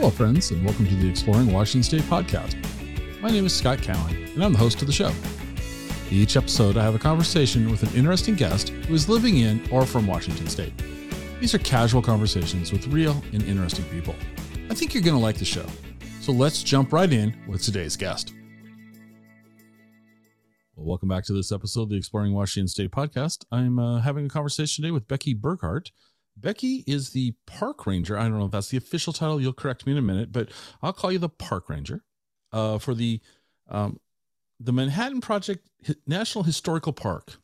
Hello, friends, and welcome to the Exploring Washington State podcast. My name is Scott Cowan, and I'm the host of the show. Each episode, I have a conversation with an interesting guest who is living in or from Washington State. These are casual conversations with real and interesting people. I think you're going to like the show. So let's jump right in with today's guest. Well, welcome back to this episode of the Exploring Washington State podcast. I'm uh, having a conversation today with Becky Burghart. Becky is the park ranger. I don't know if that's the official title. You'll correct me in a minute, but I'll call you the park ranger uh, for the um, the Manhattan Project National Historical Park,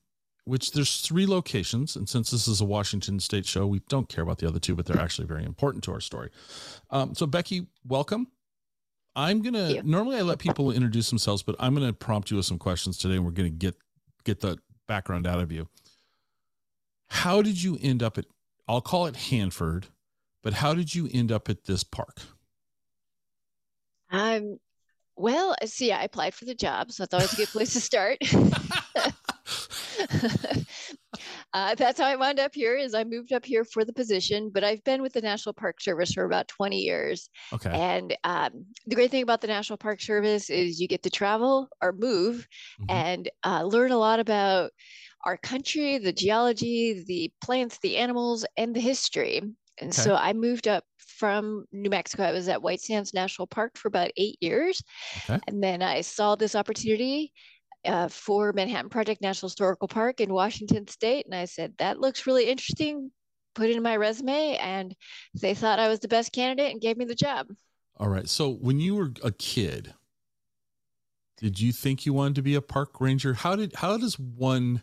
which there's three locations. And since this is a Washington State show, we don't care about the other two, but they're actually very important to our story. Um, so, Becky, welcome. I'm gonna normally I let people introduce themselves, but I'm gonna prompt you with some questions today, and we're gonna get get the background out of you. How did you end up at I'll call it Hanford, but how did you end up at this park? Um, well, see, I applied for the job, so I thought it was a good place to start. uh, that's how I wound up here. Is I moved up here for the position, but I've been with the National Park Service for about 20 years. Okay. And um, the great thing about the National Park Service is you get to travel or move mm-hmm. and uh, learn a lot about our country, the geology, the plants, the animals, and the history. And okay. so I moved up from New Mexico. I was at White Sands National Park for about eight years. Okay. And then I saw this opportunity uh, for Manhattan Project National Historical Park in Washington State. And I said, that looks really interesting. Put it in my resume. And they thought I was the best candidate and gave me the job. All right. So when you were a kid, did you think you wanted to be a park ranger? How did, how does one,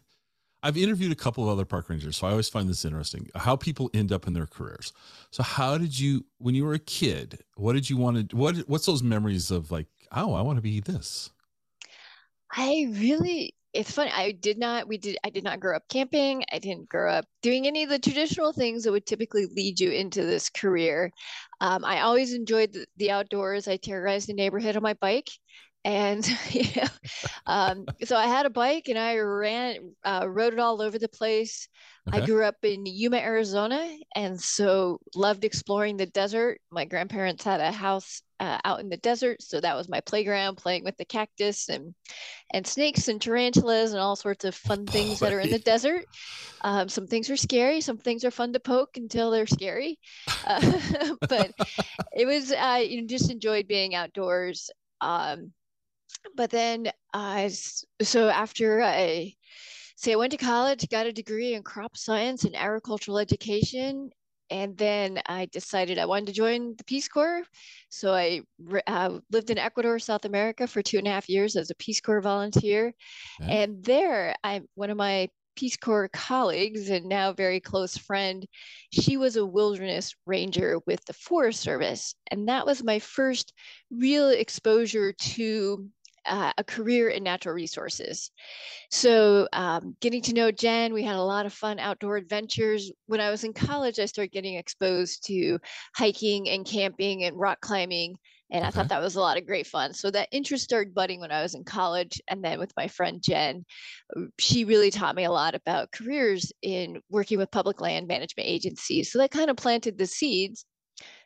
I've interviewed a couple of other park rangers, so I always find this interesting how people end up in their careers. So, how did you, when you were a kid, what did you want to, what, what's those memories of like, oh, I want to be this? I really, it's funny. I did not, we did, I did not grow up camping. I didn't grow up doing any of the traditional things that would typically lead you into this career. Um, I always enjoyed the, the outdoors. I terrorized the neighborhood on my bike and you know, um, so I had a bike and I ran, uh, rode it all over the place. Okay. I grew up in Yuma, Arizona, and so loved exploring the desert. My grandparents had a house uh, out in the desert, so that was my playground, playing with the cactus and and snakes and tarantulas and all sorts of fun things that are in the desert. Um, some things are scary, some things are fun to poke until they're scary. Uh, but it was uh, you know just enjoyed being outdoors. Um, but then I, so after I, say I went to college, got a degree in crop science and agricultural education, and then I decided I wanted to join the Peace Corps. So I uh, lived in Ecuador, South America, for two and a half years as a Peace Corps volunteer, okay. and there I one of my Peace Corps colleagues and now very close friend, she was a wilderness ranger with the Forest Service. And that was my first real exposure to uh, a career in natural resources. So, um, getting to know Jen, we had a lot of fun outdoor adventures. When I was in college, I started getting exposed to hiking and camping and rock climbing. And I thought that was a lot of great fun. So that interest started budding when I was in college. And then with my friend Jen, she really taught me a lot about careers in working with public land management agencies. So that kind of planted the seeds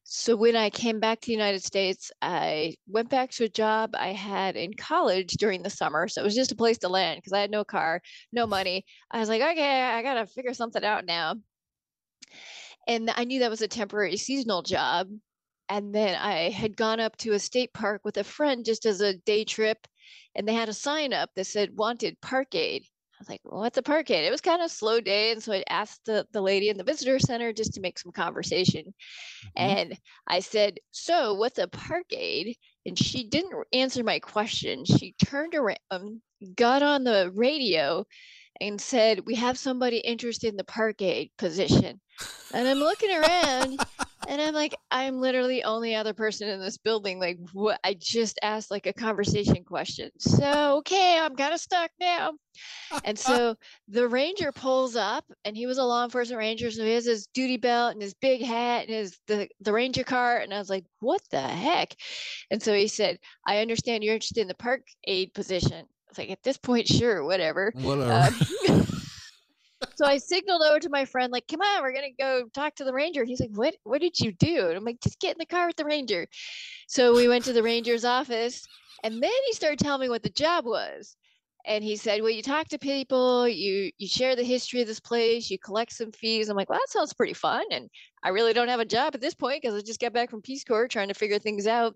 so when I came back to the United States, I went back to a job I had in college during the summer. So it was just a place to land because I had no car, no money. I was like, okay, I got to figure something out now. And I knew that was a temporary seasonal job. And then I had gone up to a state park with a friend just as a day trip. And they had a sign up that said wanted park aid. I was like, well, what's a park aid? It was kind of slow day. And so I asked the, the lady in the visitor center just to make some conversation. Mm-hmm. And I said, so what's a park aid? And she didn't answer my question. She turned around, um, got on the radio and said, we have somebody interested in the park aid position. And I'm looking around and I'm like, I'm literally only other person in this building. Like, what? I just asked like a conversation question. So, okay, I'm kind of stuck now. And so the ranger pulls up, and he was a law enforcement ranger, so he has his duty belt and his big hat and his the the ranger car. And I was like, what the heck? And so he said, I understand you're interested in the park aid position. I was like, at this point, sure, whatever. Whatever. Um, so I signaled over to my friend, like, come on, we're gonna go talk to the ranger. He's like, What what did you do? And I'm like, just get in the car with the ranger. So we went to the ranger's office and then he started telling me what the job was. And he said, Well, you talk to people, you you share the history of this place, you collect some fees. I'm like, Well, that sounds pretty fun. And I really don't have a job at this point because I just got back from Peace Corps trying to figure things out.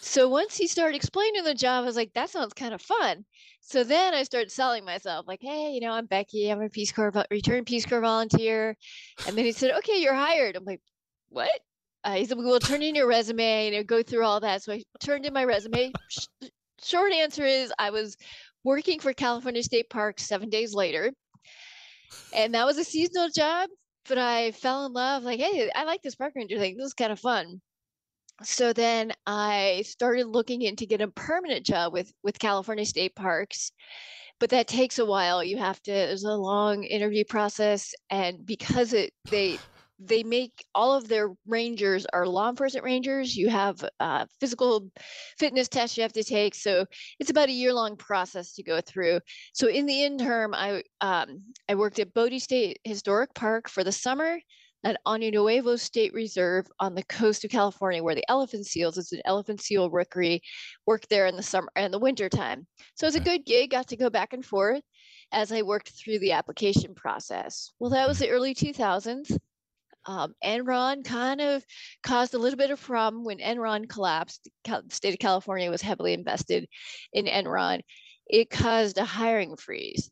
So once he started explaining the job, I was like, that sounds kind of fun. So then I started selling myself, like, hey, you know, I'm Becky. I'm a Peace Corps return Peace Corps volunteer. And then he said, okay, you're hired. I'm like, what? Uh, he said, "We'll turn in your resume and go through all that." So I turned in my resume. Short answer is, I was working for California State Parks seven days later, and that was a seasonal job. But I fell in love. Like, hey, I like this park ranger thing. This is kind of fun so then I started looking into get a permanent job with with California State Parks, but that takes a while. You have to. There's a long interview process, and because it they they make all of their rangers are law enforcement rangers. You have uh, physical fitness tests you have to take, so it's about a year long process to go through. So in the interim, I um, I worked at Bodie State Historic Park for the summer at Año Nuevo State Reserve on the coast of California, where the elephant seals, is an elephant seal rookery, work there in the summer and the winter time. So it's a good gig, got to go back and forth as I worked through the application process. Well, that was the early 2000s. Um, Enron kind of caused a little bit of problem when Enron collapsed. The state of California was heavily invested in Enron. It caused a hiring freeze.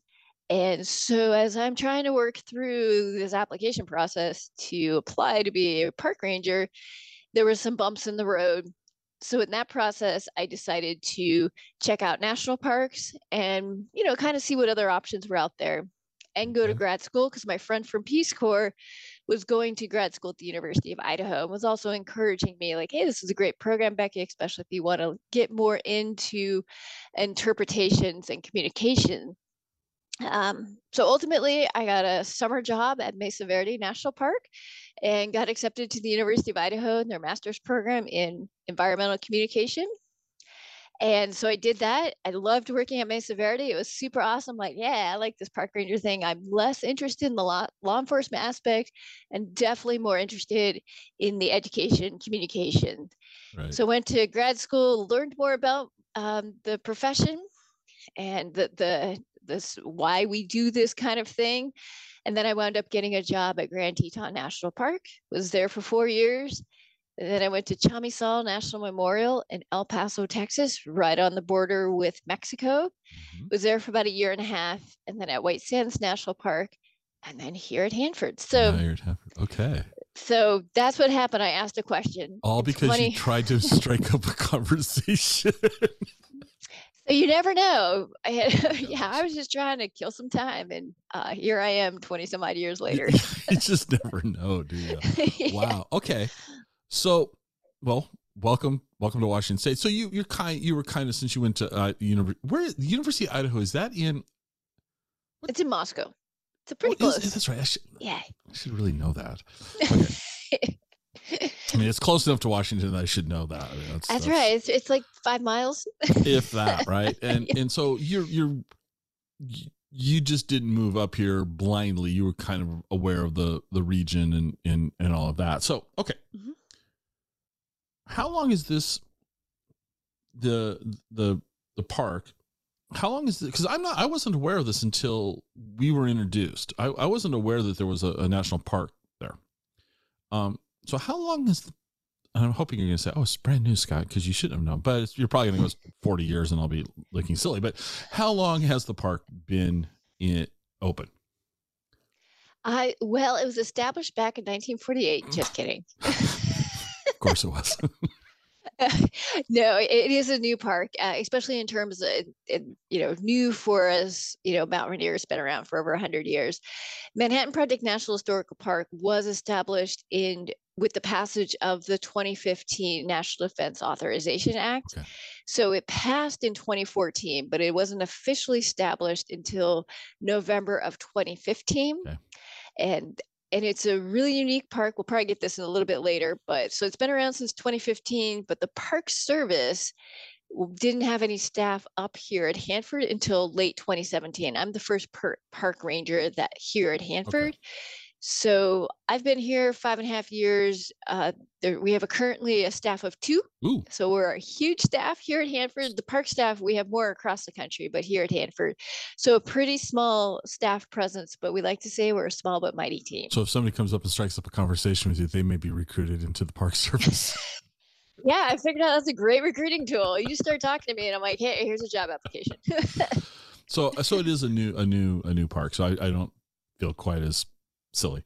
And so, as I'm trying to work through this application process to apply to be a park ranger, there were some bumps in the road. So, in that process, I decided to check out national parks and, you know, kind of see what other options were out there and go to grad school because my friend from Peace Corps was going to grad school at the University of Idaho and was also encouraging me, like, hey, this is a great program, Becky, especially if you want to get more into interpretations and communication um, so ultimately, I got a summer job at Mesa Verde National Park and got accepted to the University of Idaho in their master's program in environmental communication. And so I did that. I loved working at Mesa Verde. It was super awesome. Like, yeah, I like this park ranger thing. I'm less interested in the law, law enforcement aspect and definitely more interested in the education communication. Right. So went to grad school, learned more about um, the profession and the, the this why we do this kind of thing. And then I wound up getting a job at Grand Teton National Park, was there for four years. And then I went to Chamizal National Memorial in El Paso, Texas, right on the border with Mexico. Mm-hmm. Was there for about a year and a half. And then at White Sands National Park, and then here at Hanford. So, at Hanford. okay. So that's what happened. I asked a question. All it's because funny. you tried to strike up a conversation. So you never know. I had, yeah, I was just trying to kill some time, and uh, here I am, twenty some odd years later. you just never know, do you? yeah. Wow. Okay. So, well, welcome, welcome to Washington State. So you, you're kind, you were kind of since you went to uh, university. Where the University of Idaho is that in? What? It's in Moscow. It's a pretty oh, close. Is, that's right. I should, yeah. I should really know that. Okay. I mean, it's close enough to Washington that I should know that. I mean, that's, that's, that's, right. It's, it's like five miles, if that, right? And yeah. and so you're you're you just didn't move up here blindly. You were kind of aware of the the region and and and all of that. So okay, mm-hmm. How long is this the the the park? How long is it? Because I'm not. I wasn't aware of this until we were introduced. I, I wasn't aware that there was a, a national park there. Um, so how long is the, I'm hoping you're to say, oh, it's brand new, Scott, because you shouldn't have known. But you're probably going to go 40 years and I'll be looking silly. But how long has the park been in open? I well, it was established back in 1948. Just kidding. course it was. no, it is a new park, uh, especially in terms of you know new for us. You know, Mount Rainier has been around for over 100 years. Manhattan Project National Historical Park was established in with the passage of the 2015 National Defense Authorization Act. Okay. So it passed in 2014, but it wasn't officially established until November of 2015. Okay. And and it's a really unique park. We'll probably get this in a little bit later, but so it's been around since 2015. But the Park Service didn't have any staff up here at Hanford until late 2017. I'm the first per- park ranger that here at Hanford. Okay. So I've been here five and a half years. Uh, there, we have a currently a staff of two. Ooh. So we're a huge staff here at Hanford. The park staff, we have more across the country, but here at Hanford. So a pretty small staff presence, but we like to say we're a small but mighty team. So if somebody comes up and strikes up a conversation with you, they may be recruited into the park service. yeah, I figured out that's a great recruiting tool. You start talking to me and I'm like, hey, here's a job application. so so it is a new a new a new park. So I, I don't feel quite as silly.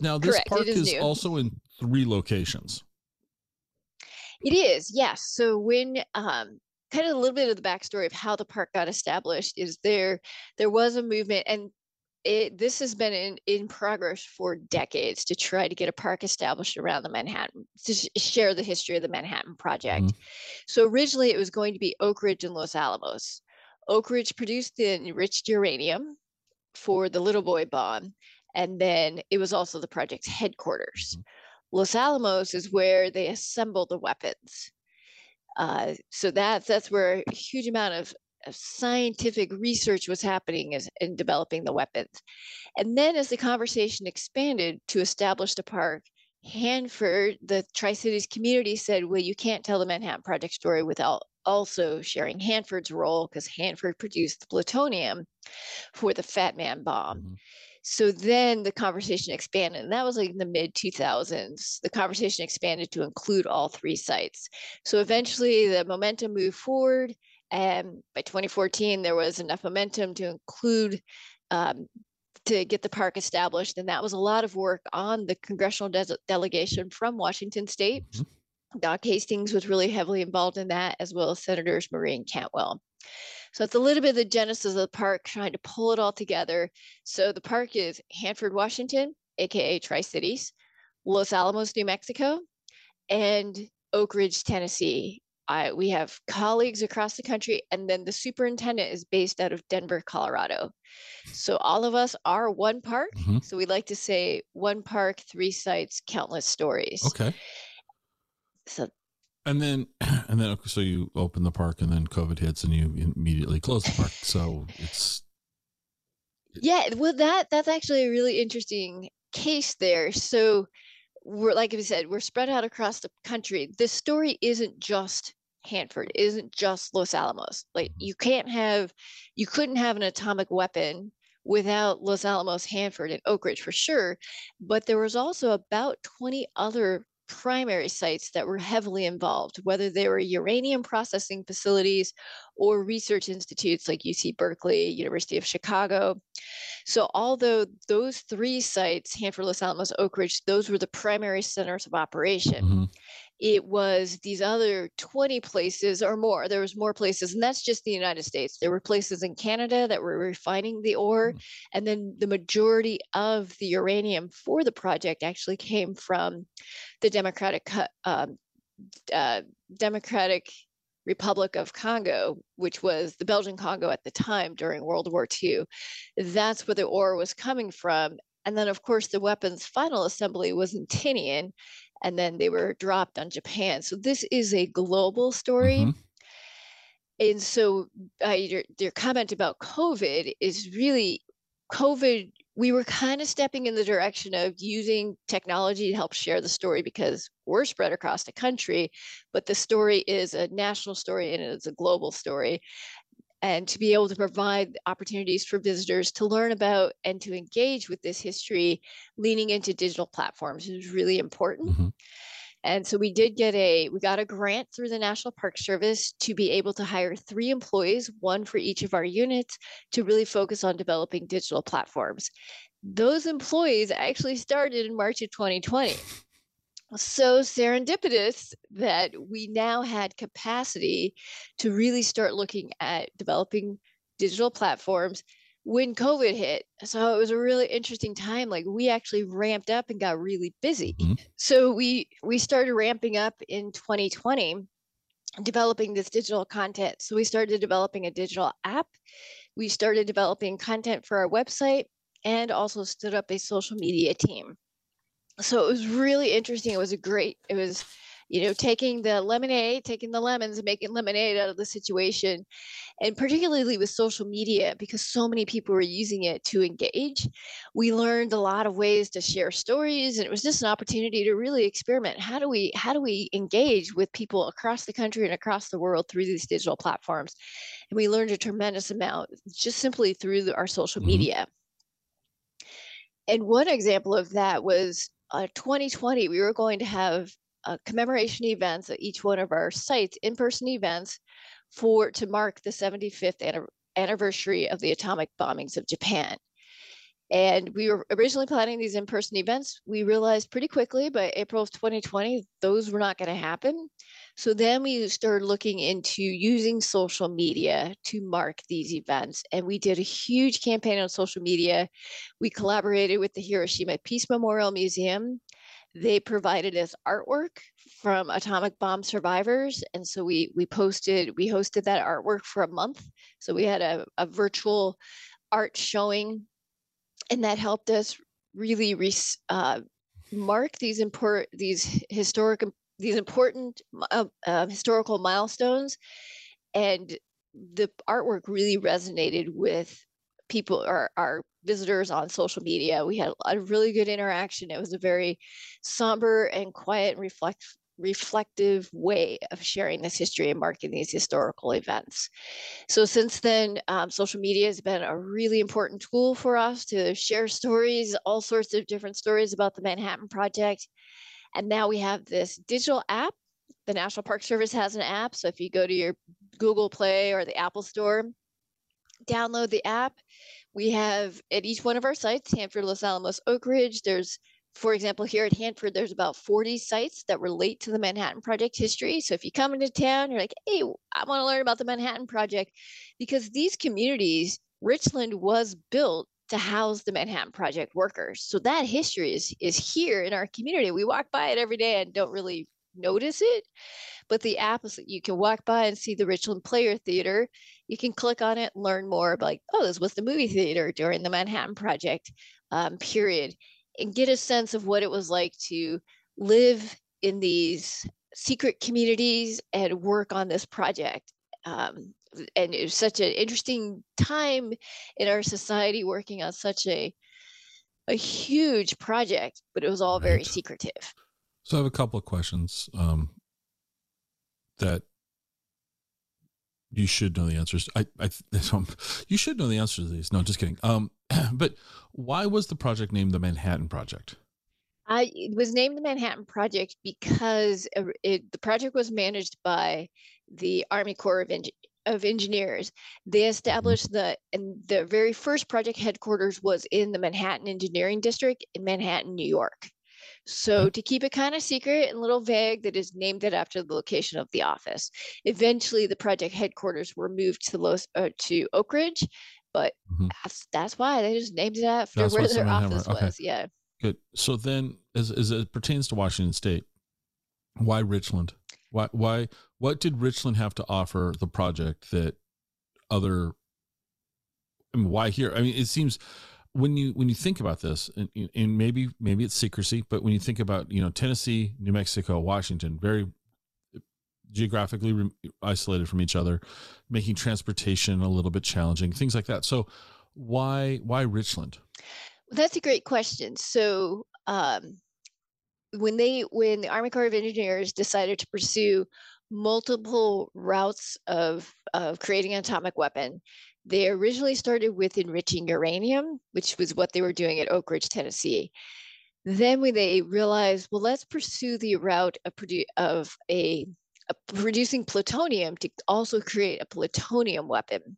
Now, this Correct. park is, is also in three locations. It is, yes. So when um, kind of a little bit of the backstory of how the park got established is there there was a movement and it, this has been in, in progress for decades to try to get a park established around the Manhattan, to sh- share the history of the Manhattan Project. Mm-hmm. So originally it was going to be Oak Ridge and Los Alamos. Oak Ridge produced the enriched uranium for the Little Boy bomb, and then it was also the project's headquarters. Mm-hmm. Los Alamos is where they assemble the weapons. Uh, so that's that's where a huge amount of, of scientific research was happening as, in developing the weapons. And then as the conversation expanded to establish the park, Hanford, the Tri Cities community said, well, you can't tell the Manhattan Project story without also sharing Hanford's role because Hanford produced the plutonium for the Fat Man bomb. Mm-hmm. So then the conversation expanded, and that was like in the mid 2000s. The conversation expanded to include all three sites. So eventually the momentum moved forward. And by 2014, there was enough momentum to include um, to get the park established. And that was a lot of work on the congressional de- delegation from Washington State. Mm-hmm. Doc Hastings was really heavily involved in that, as well as Senators Murray and Cantwell. So it's a little bit of the genesis of the park, trying to pull it all together. So the park is Hanford, Washington, aka Tri Cities, Los Alamos, New Mexico, and Oak Ridge, Tennessee. I, we have colleagues across the country, and then the superintendent is based out of Denver, Colorado. So all of us are one park. Mm-hmm. So we like to say one park, three sites, countless stories. Okay. So and then, and then, so you open the park, and then COVID hits, and you immediately close the park. So it's yeah. Well, that that's actually a really interesting case there. So we're like I said, we're spread out across the country. This story isn't just Hanford, is isn't just Los Alamos. Like mm-hmm. you can't have, you couldn't have an atomic weapon without Los Alamos, Hanford, and Oak Ridge for sure. But there was also about 20 other primary sites that were heavily involved, whether they were uranium processing facilities or research institutes like UC Berkeley, University of Chicago. So, although those three sites, Hanford, Los Alamos, Oak Ridge, those were the primary centers of operation. Mm-hmm it was these other 20 places or more there was more places and that's just the united states there were places in canada that were refining the ore mm. and then the majority of the uranium for the project actually came from the democratic um, uh, democratic Republic of Congo, which was the Belgian Congo at the time during World War II. That's where the ore was coming from. And then, of course, the weapons final assembly was in Tinian, and then they were dropped on Japan. So this is a global story. Mm-hmm. And so uh, your, your comment about COVID is really COVID. We were kind of stepping in the direction of using technology to help share the story because we're spread across the country, but the story is a national story and it's a global story and to be able to provide opportunities for visitors to learn about and to engage with this history leaning into digital platforms is really important. Mm-hmm. and so we did get a we got a grant through the national park service to be able to hire three employees one for each of our units to really focus on developing digital platforms. Those employees actually started in march of 2020 so serendipitous that we now had capacity to really start looking at developing digital platforms when COVID hit. So it was a really interesting time. Like we actually ramped up and got really busy. Mm-hmm. So we we started ramping up in 2020 developing this digital content. So we started developing a digital app. We started developing content for our website and also stood up a social media team so it was really interesting. It was a great, it was you know, taking the lemonade, taking the lemons, and making lemonade out of the situation. And particularly with social media, because so many people were using it to engage, we learned a lot of ways to share stories. And it was just an opportunity to really experiment. How do we how do we engage with people across the country and across the world through these digital platforms? And we learned a tremendous amount just simply through our social mm-hmm. media. And one example of that was uh, 2020, we were going to have uh, commemoration events at each one of our sites, in-person events for to mark the 75th anniversary of the atomic bombings of Japan. And we were originally planning these in-person events. We realized pretty quickly by April of 2020, those were not going to happen. So then we started looking into using social media to mark these events. And we did a huge campaign on social media. We collaborated with the Hiroshima Peace Memorial Museum they provided us artwork from atomic bomb survivors and so we we posted we hosted that artwork for a month so we had a, a virtual art showing and that helped us really re, uh, mark these important these historic these important uh, uh, historical milestones and the artwork really resonated with people our visitors on social media. We had a really good interaction. It was a very somber and quiet and reflect reflective way of sharing this history and marking these historical events. So since then, um, social media has been a really important tool for us to share stories, all sorts of different stories about the Manhattan Project. And now we have this digital app. The National Park Service has an app. So if you go to your Google Play or the Apple Store, download the app we have at each one of our sites, Hanford, Los Alamos, Oak Ridge, there's, for example, here at Hanford, there's about 40 sites that relate to the Manhattan Project history. So if you come into town, you're like, hey, I want to learn about the Manhattan Project, because these communities, Richland was built to house the Manhattan Project workers. So that history is is here in our community. We walk by it every day and don't really notice it. But the app is you can walk by and see the Richland Player Theater you can click on it, learn more about, like, oh, this was the movie theater during the Manhattan Project um, period, and get a sense of what it was like to live in these secret communities and work on this project. Um, and it was such an interesting time in our society working on such a a huge project, but it was all right. very secretive. So I have a couple of questions um, that you should know the answers. I, I, you should know the answers to these. No, just kidding. Um, but why was the project named the Manhattan Project? I, it was named the Manhattan Project because it, the project was managed by the Army Corps of, of Engineers. They mm-hmm. established the and the very first project headquarters was in the Manhattan Engineering District in Manhattan, New York. So to keep it kind of secret and a little vague, that is named it after the location of the office. Eventually, the project headquarters were moved to Los uh, to Oak Ridge, but mm-hmm. that's that's why they just named it after that's where their office okay. was. Yeah. Good. So then, as as it pertains to Washington State, why Richland? Why why what did Richland have to offer the project that other? I mean, why here? I mean, it seems when you when you think about this and, and, maybe maybe it's secrecy but when you think about you know tennessee new mexico washington very geographically re- isolated from each other making transportation a little bit challenging things like that so why why richland well, that's a great question so um, when they when the army corps of engineers decided to pursue multiple routes of of creating an atomic weapon they originally started with enriching uranium, which was what they were doing at Oak Ridge, Tennessee. Then when they realized, well, let's pursue the route of, produ- of a, a producing plutonium to also create a plutonium weapon.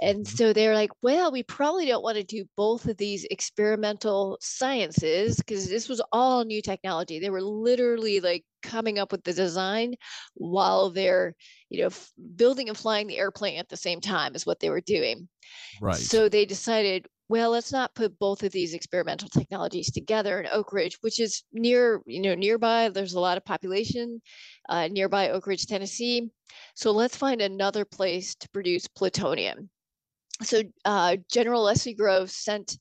And mm-hmm. so they're like, well, we probably don't want to do both of these experimental sciences because this was all new technology. They were literally like coming up with the design while they're, you know, f- building and flying the airplane at the same time is what they were doing. Right. So they decided, well, let's not put both of these experimental technologies together in Oak Ridge, which is near, you know, nearby. There's a lot of population uh, nearby Oak Ridge, Tennessee. So let's find another place to produce plutonium so uh, General Leslie Groves sent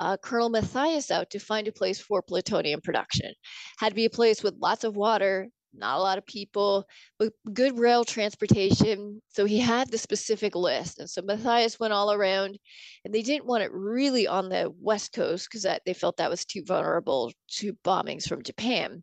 uh, Colonel Matthias out to find a place for plutonium production. Had to be a place with lots of water not a lot of people, but good rail transportation. So he had the specific list. And so Matthias went all around and they didn't want it really on the West Coast because they felt that was too vulnerable to bombings from Japan.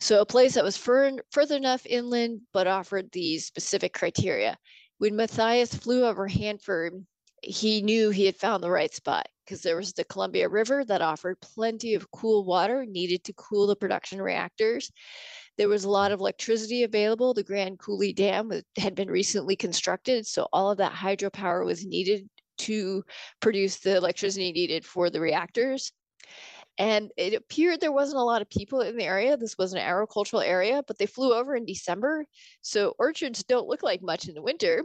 So a place that was fur- further enough inland but offered these specific criteria. When Matthias flew over Hanford, he knew he had found the right spot because there was the Columbia River that offered plenty of cool water needed to cool the production reactors. There was a lot of electricity available. The Grand Coulee Dam had been recently constructed, so all of that hydropower was needed to produce the electricity needed for the reactors. And it appeared there wasn't a lot of people in the area. This was an agricultural area, but they flew over in December. So orchards don't look like much in the winter.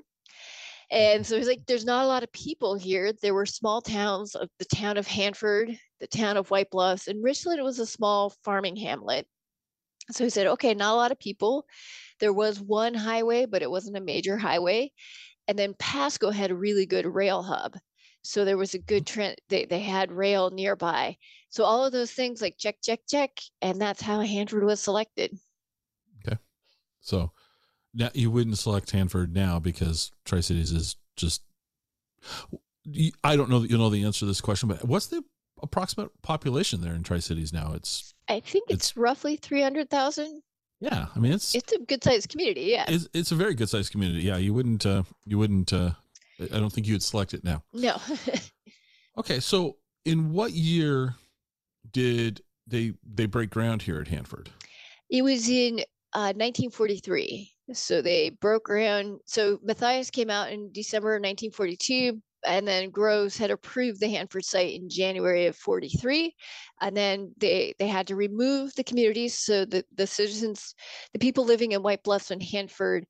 And so he's like, there's not a lot of people here. There were small towns of the town of Hanford, the town of White Bluffs, and Richland was a small farming hamlet. So he said, okay, not a lot of people. There was one highway, but it wasn't a major highway. And then Pasco had a really good rail hub. So there was a good mm-hmm. trend. They, they had rail nearby. So all of those things like check, check, check. And that's how Hanford was selected. Okay. So now you wouldn't select Hanford now because Tri Cities is just. I don't know that you'll know the answer to this question, but what's the approximate population there in Tri Cities now? It's. I think it's, it's roughly three hundred thousand. Yeah, I mean it's it's a good sized community. Yeah, it's, it's a very good sized community. Yeah, you wouldn't uh, you wouldn't uh, I don't think you would select it now. No. okay, so in what year did they they break ground here at Hanford? It was in uh, 1943. So they broke ground. So Matthias came out in December 1942, and then Groves had approved the Hanford site in January of 43. And then they they had to remove the communities so the, the citizens, the people living in White Bluffs and Hanford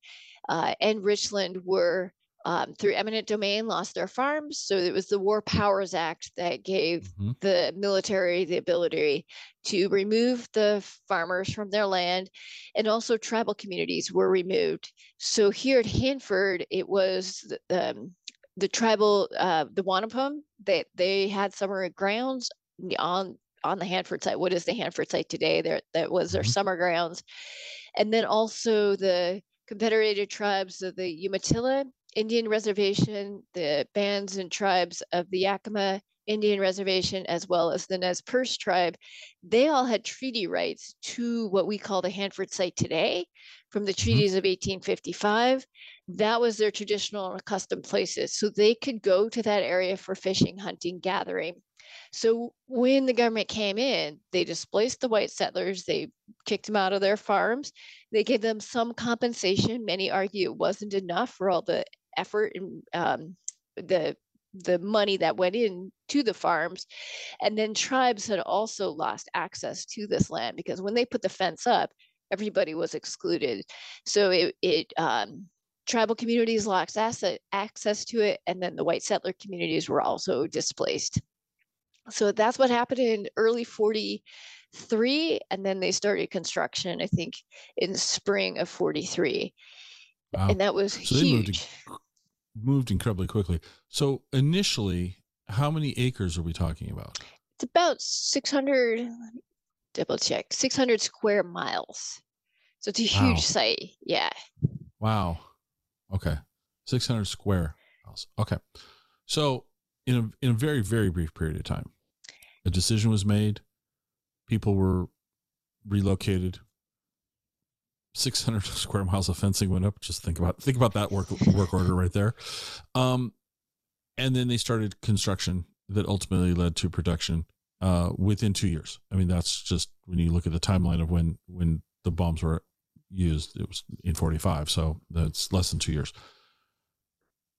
uh, and Richland were um, through eminent domain lost their farms. So it was the War Powers Act that gave mm-hmm. the military the ability to remove the farmers from their land, and also tribal communities were removed. So here at Hanford, it was um, the tribal, uh, the Wanapum. They they had summer grounds on on the Hanford site. What is the Hanford site today? There that was their mm-hmm. summer grounds, and then also the Confederated tribes of the Umatilla Indian Reservation, the bands and tribes of the Yakima Indian Reservation, as well as the Nez Perce tribe, they all had treaty rights to what we call the Hanford site today from the mm-hmm. treaties of 1855. That was their traditional and accustomed places. So they could go to that area for fishing, hunting, gathering. So when the government came in, they displaced the white settlers, they kicked them out of their farms, they gave them some compensation. Many argue it wasn't enough for all the effort and um, the the money that went in to the farms. And then tribes had also lost access to this land because when they put the fence up everybody was excluded. So it, it um, tribal communities lost asset, access to it and then the white settler communities were also displaced. So that's what happened in early 43 and then they started construction i think in spring of 43 Wow. And that was so huge. They moved, moved incredibly quickly. So initially, how many acres are we talking about? It's about 600, double check, 600 square miles. So it's a huge wow. site. Yeah. Wow. Okay. 600 square miles. Okay. So in a, in a very, very brief period of time, a decision was made. People were relocated 600 square miles of fencing went up. Just think about think about that work work order right there. Um, and then they started construction that ultimately led to production uh, within two years. I mean, that's just when you look at the timeline of when when the bombs were used. It was in 45, so that's less than two years.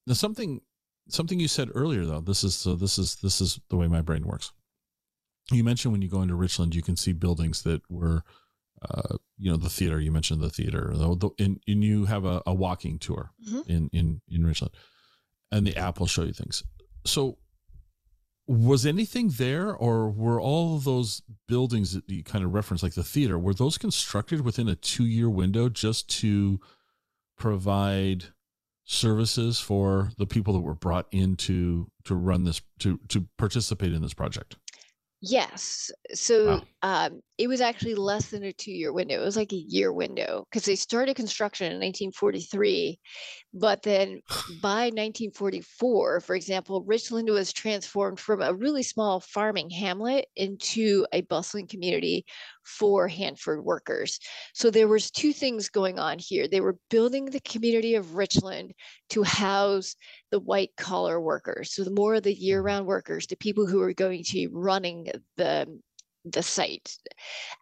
Now, something something you said earlier though. This is so this is this is the way my brain works. You mentioned when you go into Richland, you can see buildings that were uh, you know the theater you mentioned the theater the, the, and, and you have a, a walking tour mm-hmm. in in in richland and the app will show you things so was anything there or were all those buildings that you kind of referenced like the theater were those constructed within a two year window just to provide services for the people that were brought in to to run this to to participate in this project yes so wow um, it was actually less than a two year window. It was like a year window because they started construction in 1943. But then by 1944, for example, Richland was transformed from a really small farming hamlet into a bustling community for Hanford workers. So there was two things going on here. They were building the community of Richland to house the white collar workers. So the more of the year mm-hmm. round workers, the people who were going to be running the the site.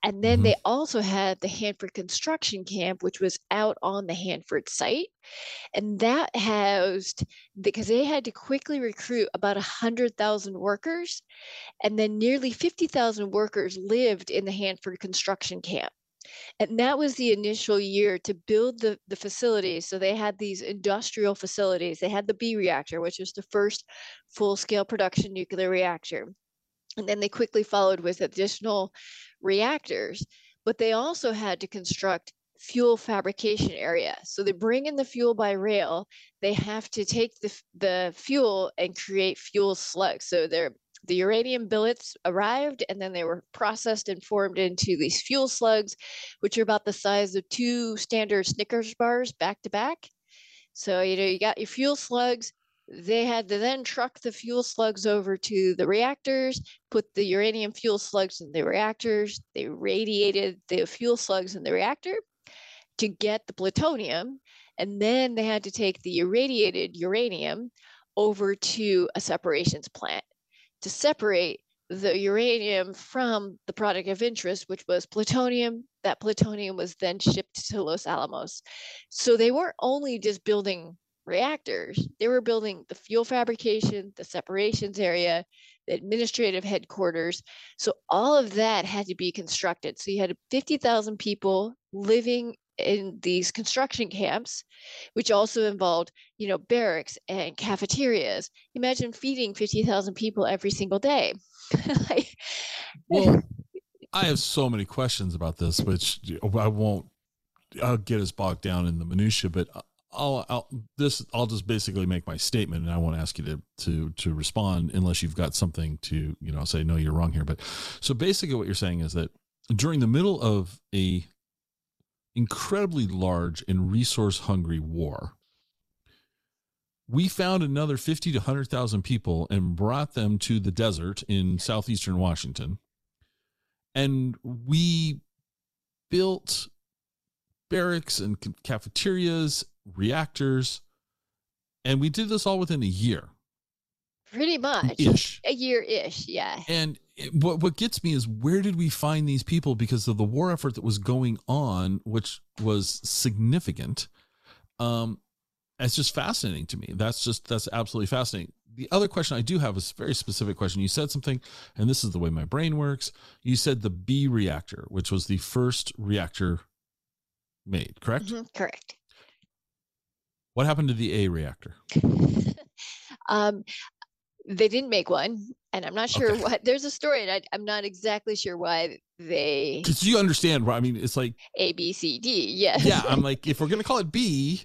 And then mm-hmm. they also had the Hanford construction camp, which was out on the Hanford site. And that housed, because they had to quickly recruit about 100,000 workers. And then nearly 50,000 workers lived in the Hanford construction camp. And that was the initial year to build the, the facilities. So they had these industrial facilities. They had the B reactor, which was the first full scale production nuclear reactor. And then they quickly followed with additional reactors, but they also had to construct fuel fabrication area. So they bring in the fuel by rail. They have to take the, the fuel and create fuel slugs. So they're the uranium billets arrived and then they were processed and formed into these fuel slugs, which are about the size of two standard Snickers bars back to back. So, you know, you got your fuel slugs, they had to then truck the fuel slugs over to the reactors, put the uranium fuel slugs in the reactors. They radiated the fuel slugs in the reactor to get the plutonium. And then they had to take the irradiated uranium over to a separations plant to separate the uranium from the product of interest, which was plutonium. That plutonium was then shipped to Los Alamos. So they weren't only just building reactors. They were building the fuel fabrication, the separations area, the administrative headquarters. So all of that had to be constructed. So you had 50,000 people living in these construction camps, which also involved, you know, barracks and cafeterias. Imagine feeding 50,000 people every single day. like, well, I have so many questions about this, which I won't I'll get us bogged down in the minutia, but uh, I'll, I'll this I'll just basically make my statement, and I won't ask you to to to respond unless you've got something to you know say no, you're wrong here. But so basically, what you're saying is that during the middle of a incredibly large and resource hungry war, we found another fifty to hundred thousand people and brought them to the desert in southeastern Washington, and we built barracks and cafeterias reactors, and we did this all within a year. Pretty much, ish. a year ish, yeah. And it, what what gets me is where did we find these people because of the war effort that was going on, which was significant. Um, it's just fascinating to me. That's just that's absolutely fascinating. The other question I do have is a very specific question. You said something, and this is the way my brain works. You said the B reactor, which was the first reactor made, correct? Mm-hmm, correct. What happened to the A reactor? um, they didn't make one, and I'm not sure okay. what. There's a story, and I, am not exactly sure why they. Because you understand, I mean, it's like A, B, C, D. Yes. Yeah, I'm like, if we're gonna call it B,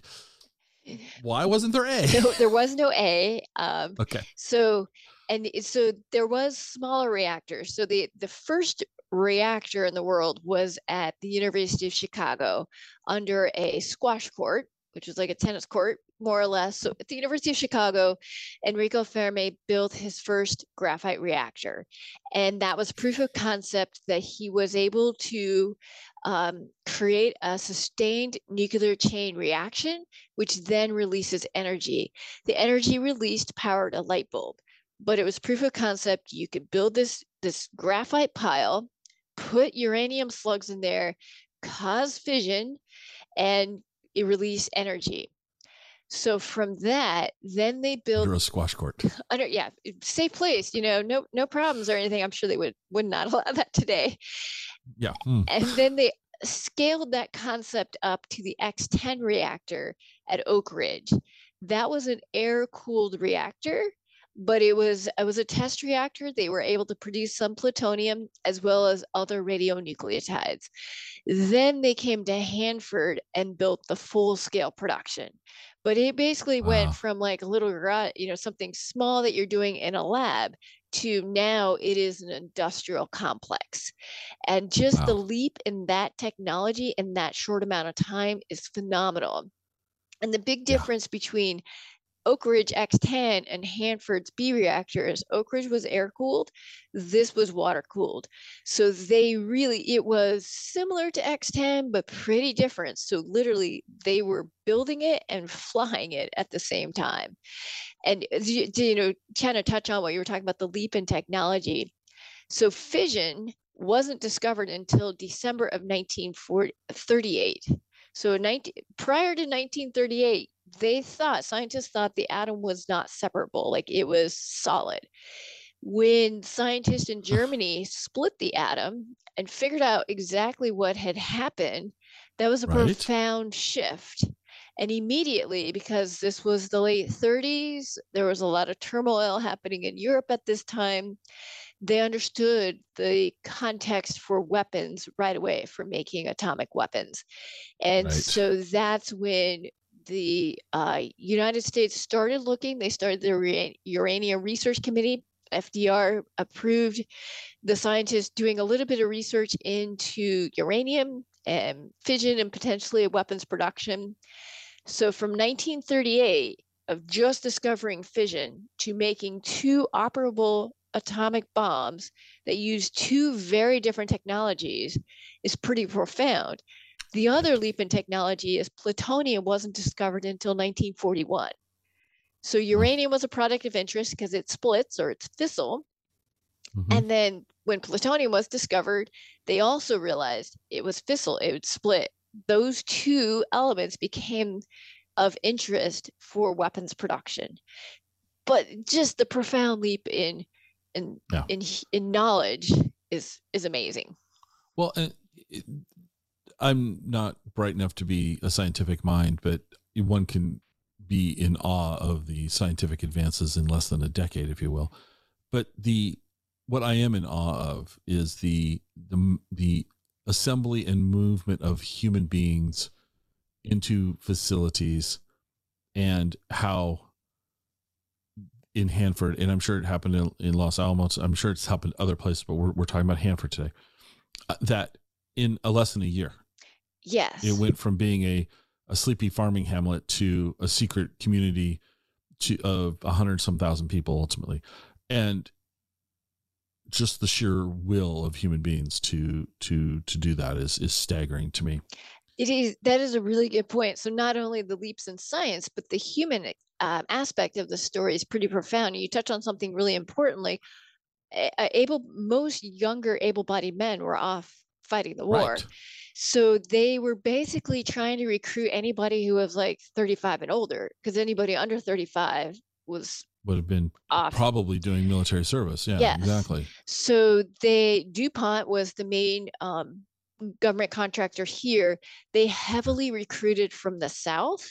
why wasn't there A? No, there was no A. Um, okay. So, and so there was smaller reactors. So the the first reactor in the world was at the University of Chicago under a squash court which was like a tennis court, more or less. So at the University of Chicago, Enrico Fermi built his first graphite reactor. And that was proof of concept that he was able to um, create a sustained nuclear chain reaction, which then releases energy. The energy released powered a light bulb, but it was proof of concept. You could build this, this graphite pile, put uranium slugs in there, cause fission, and it released energy. So from that, then they build under a squash court. Under yeah, safe place. You know, no no problems or anything. I'm sure they would would not allow that today. Yeah. Hmm. And then they scaled that concept up to the X10 reactor at Oak Ridge. That was an air cooled reactor but it was it was a test reactor. They were able to produce some plutonium as well as other radionuclides. Then they came to Hanford and built the full scale production. But it basically wow. went from like a little garage, you know, something small that you're doing in a lab to now it is an industrial complex. And just wow. the leap in that technology in that short amount of time is phenomenal. And the big difference yeah. between Oak Ridge X10 and Hanford's B reactors, Oak Ridge was air cooled, this was water cooled. So they really, it was similar to X10, but pretty different. So literally, they were building it and flying it at the same time. And you, you know, kind of touch on what you were talking about the leap in technology. So fission wasn't discovered until December of 1938. So 19, prior to 1938, they thought scientists thought the atom was not separable like it was solid when scientists in germany split the atom and figured out exactly what had happened that was a right. profound shift and immediately because this was the late 30s there was a lot of turmoil happening in europe at this time they understood the context for weapons right away for making atomic weapons and right. so that's when the uh, United States started looking. They started the Uranium Research Committee. FDR approved the scientists doing a little bit of research into uranium and fission and potentially weapons production. So from 1938 of just discovering fission to making two operable atomic bombs that use two very different technologies is pretty profound. The other leap in technology is plutonium wasn't discovered until 1941. So uranium was a product of interest because it splits or it's fissile. Mm-hmm. And then when plutonium was discovered, they also realized it was fissile, it would split. Those two elements became of interest for weapons production. But just the profound leap in in yeah. in in knowledge is is amazing. Well, and I'm not bright enough to be a scientific mind, but one can be in awe of the scientific advances in less than a decade, if you will. But the what I am in awe of is the the the assembly and movement of human beings into facilities and how in Hanford, and I'm sure it happened in, in Los Alamos. I'm sure it's happened other places, but we're, we're talking about Hanford today. Uh, that in a less than a year, Yes. It went from being a, a sleepy farming hamlet to a secret community to of a hundred some thousand people ultimately. And just the sheer will of human beings to to to do that is is staggering to me. It is that is a really good point. So not only the leaps in science, but the human uh, aspect of the story is pretty profound. You touch on something really importantly. Able most younger able-bodied men were off fighting the war. Right. So they were basically trying to recruit anybody who was like 35 and older, because anybody under 35 was would have been off. probably doing military service. Yeah, yes. exactly. So they DuPont was the main um, government contractor here. They heavily recruited from the South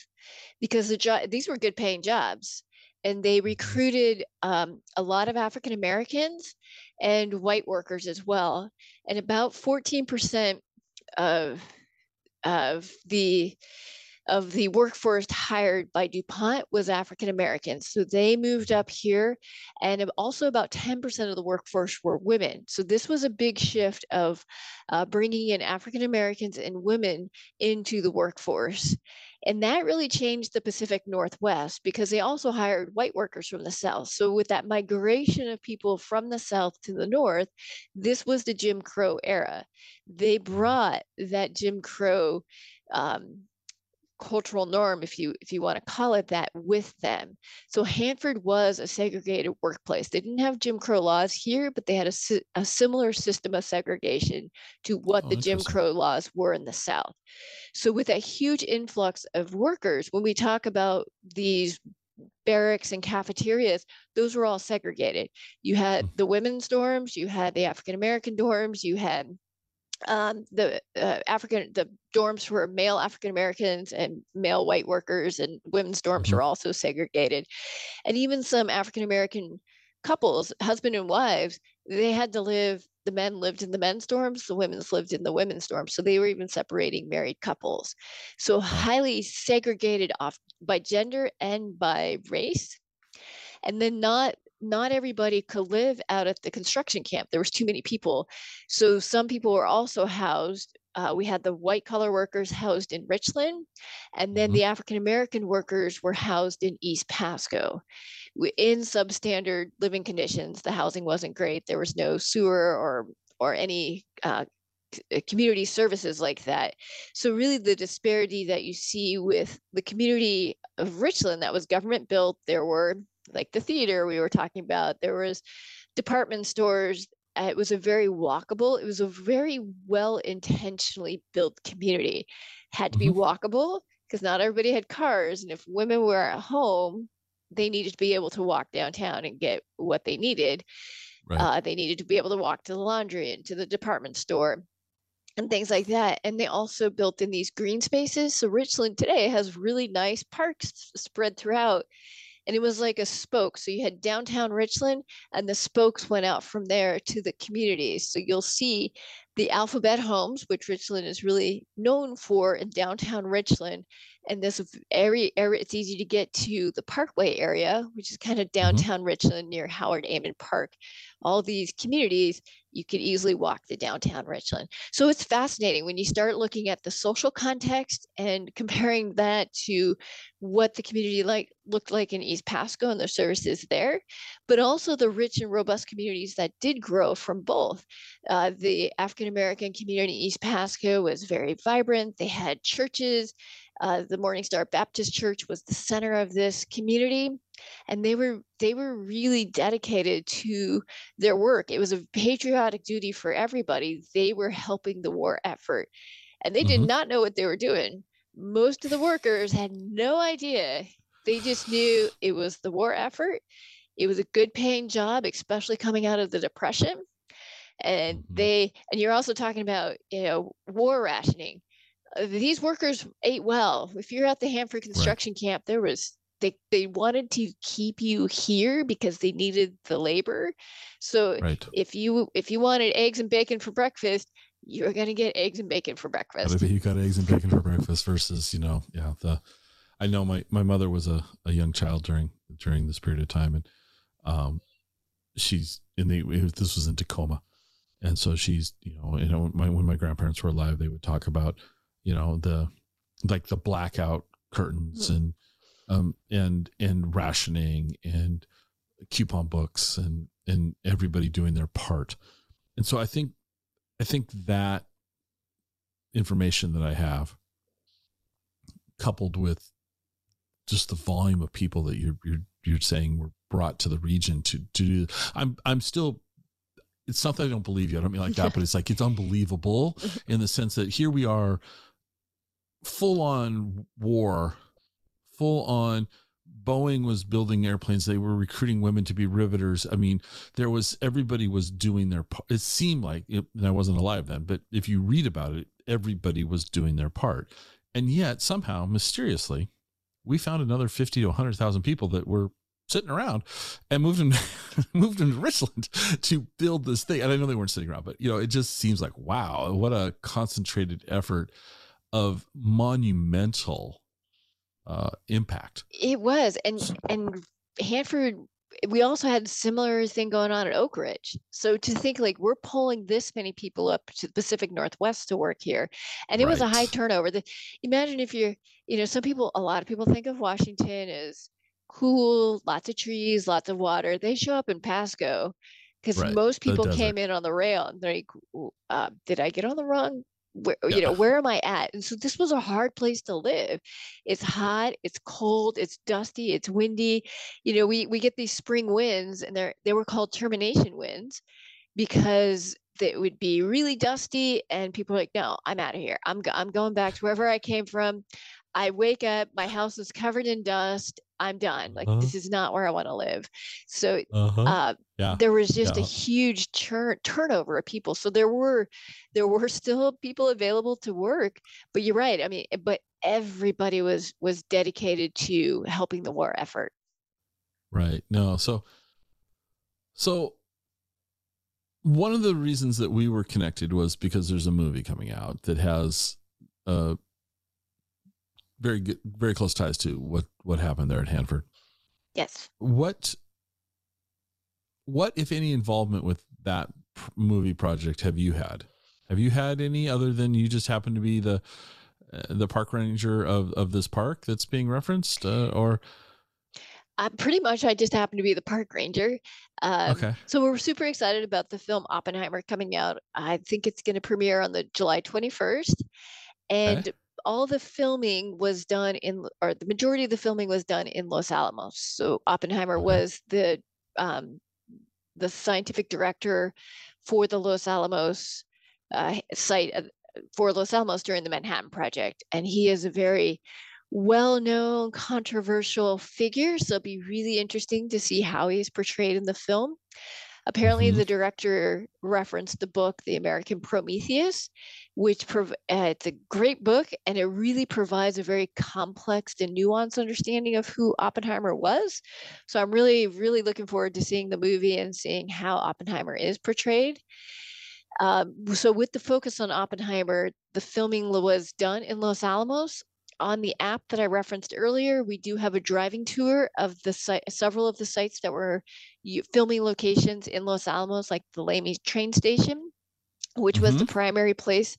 because the these were good paying jobs. And they mm-hmm. recruited um, a lot of African Americans and white workers as well. And about 14% of of the of the workforce hired by DuPont was African Americans. So they moved up here, and also about 10% of the workforce were women. So this was a big shift of uh, bringing in African Americans and women into the workforce. And that really changed the Pacific Northwest because they also hired white workers from the South. So, with that migration of people from the South to the North, this was the Jim Crow era. They brought that Jim Crow um, cultural norm if you if you want to call it that with them. So hanford was a segregated workplace. They didn't have jim crow laws here but they had a, a similar system of segregation to what oh, the jim crow laws were in the south. So with a huge influx of workers when we talk about these barracks and cafeterias those were all segregated. You had hmm. the women's dorms you had the african american dorms you had um, the uh, African the dorms were male African Americans and male white workers, and women's dorms mm-hmm. were also segregated, and even some African American couples, husband and wives, they had to live. The men lived in the men's dorms, the women's lived in the women's dorms. So they were even separating married couples. So highly segregated off by gender and by race. And then not not everybody could live out at the construction camp. There was too many people. So some people were also housed. Uh, we had the white collar workers housed in Richland, and then Mhm. the African American workers were housed in East Pasco in substandard living conditions. The housing wasn't great. There was no sewer or or any uh, uh, community services like that. So really, the disparity that you see with the community of Richland that was government built, there were like the theater we were talking about. There was department stores. uh, It was a very walkable. It was a very well intentionally built community. Had to be Mhm. walkable because not everybody had cars, and if women were at home, they needed to be able to walk downtown and get what they needed. Right. Uh, they needed to be able to walk to the laundry and to the department store and things like that. And they also built in these green spaces. So Richland today has really nice parks spread throughout. And it was like a spoke. So you had downtown Richland, and the spokes went out from there to the communities. So you'll see the alphabet homes, which Richland is really known for in downtown Richland. And this area, area it's easy to get to the Parkway area, which is kind of mm-hmm. downtown Richland near Howard Amon Park. All these communities, you could easily walk the downtown Richland. So it's fascinating when you start looking at the social context and comparing that to what the community like looked like in East Pasco and the services there, but also the rich and robust communities that did grow from both. Uh, the African American community in East Pasco was very vibrant. They had churches. Uh, the Morning Star Baptist Church was the center of this community, and they were they were really dedicated to their work. It was a patriotic duty for everybody. They were helping the war effort, and they did Mhm. not know what they were doing. Most of the workers had no idea. They just knew it was the war effort. It was a good paying job, especially coming out of the depression. And Mhm. they and you're also talking about, you know, war rationing. Uh, these workers ate well. If you're at the Hanford construction camp, there was they they wanted to keep you here because they needed the labor. So Right. if you if you wanted eggs and bacon for breakfast, you're gonna get eggs and bacon for breakfast. you got eggs and bacon for breakfast versus, you know, yeah, the I know my my mother was a, a young child during during this period of time and um she's in the this was in Tacoma. And so she's, you know, you know, my, when my grandparents were alive, they would talk about, you know, the like the blackout curtains Hmm. and um and and rationing and coupon books and and everybody doing their part. And so I think I think that information that I have coupled with just the volume of people that you're you're you're saying were brought to the region to to do I'm I'm still it's not that I don't believe you. I don't mean like that, but it's like it's unbelievable in the sense that here we are full on war, full on Boeing was building airplanes. They were recruiting women to be riveters. I mean, there was everybody was doing their part. It seemed like it, I wasn't alive then, but if you read about it, everybody was doing their part. And yet somehow mysteriously, we found another 50 to 100,000 people that were sitting around and moved them moved them to Richland to build this thing. And I know they weren't sitting around, but you know, it just seems like wow, what a concentrated effort of monumental uh impact. It was, and and Hanford. We also had similar thing going on at Oak Ridge. So to think like we're pulling this many people up to the Pacific Northwest to work here, and it was a high turnover. The, imagine if you're, you know, some people, a lot of people think of Washington as cool, lots of trees, lots of water. They show up in Pasco because Right, most people came in on the rail and they're like, uh, did I get on the wrong? Where, you know, where am I at? And so this was a hard place to live. It's hot, it's cold, it's dusty, it's windy. You know, we we get these spring winds, and they're they were called termination winds because it would be really dusty, and people are like, "No, I'm out of here. I'm go- I'm going back to wherever I came from." I wake up, my house is covered in dust. I'm done. Like Uh-huh. this is not where I want to live. So Uh-huh. uh, yeah. there was just a huge turn turnover of people. So there were there were still people available to work, but you're right. I mean, but everybody was was dedicated to helping the war effort. Right. No. So, so one of the reasons that we were connected was because there's a movie coming out that has uh very good, very close ties to what what happened there at Hanford. Yes. What what, if any, involvement with that movie project have you had? Have you had any other than you just happen to be the uh, the park ranger of of this park that's being referenced, uh, or? Uh, pretty much, I just happen to be the park ranger. Um, okay. So we're super excited about the film Oppenheimer coming out. I think it's going to premiere on the July 21st, and okay. All the filming was done in, or the majority of the filming was done in Los Alamos. So Oppenheimer was the um, the scientific director for the Los Alamos uh, site uh, for Los Alamos during the Manhattan Project, and he is a very well-known controversial figure. So it'll be really interesting to see how he's portrayed in the film apparently mm-hmm. the director referenced the book the american prometheus which prov- uh, it's a great book and it really provides a very complex and nuanced understanding of who oppenheimer was. So i'm really really looking forward to seeing the movie and seeing how oppenheimer is portrayed. Um, so with the focus on oppenheimer the filming was done in los alamos. On the app that I referenced earlier, we do have a driving tour of the site, several of the sites that were filming locations in Los Alamos, like the Lamy train station, which mm-hmm. was the mm-hmm. primary place.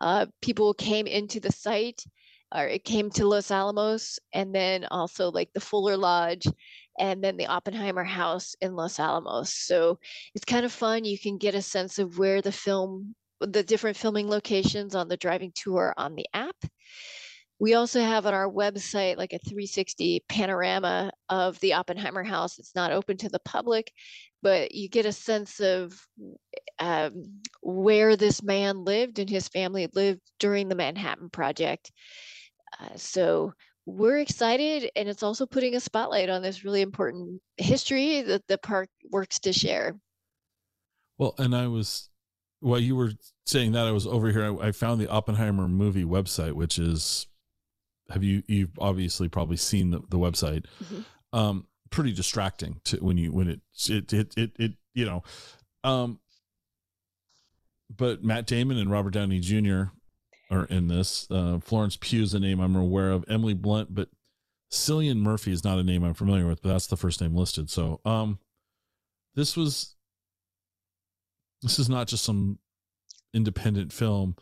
Uh, people came into the site, or it came to Los Alamos, and then also like the Fuller Lodge, and then the Oppenheimer House in Los Alamos. So it's kind of fun. You can get a sense of where the film, the different filming locations on the driving tour on the app. We also have on our website like a 360 panorama of the Oppenheimer House. It's not open to the public, but you get a sense of um, where this man lived and his family lived during the Manhattan Project. Uh, so we're excited, and it's also putting a spotlight on this really important history that the park works to share. Well, and I was while you were saying that, I was over here. I, I found the Oppenheimer movie website, which is have you you've obviously probably seen the, the website mm-hmm. um pretty distracting to when you when it it it it, it you know um but Matt Damon and Robert Downey Jr. are in this. Uh, Florence Pugh is a name I'm aware of. Emily Blunt, but Cillian Murphy is not a name I'm familiar with, but that's the first name listed. So, um, this was this is not just some independent film,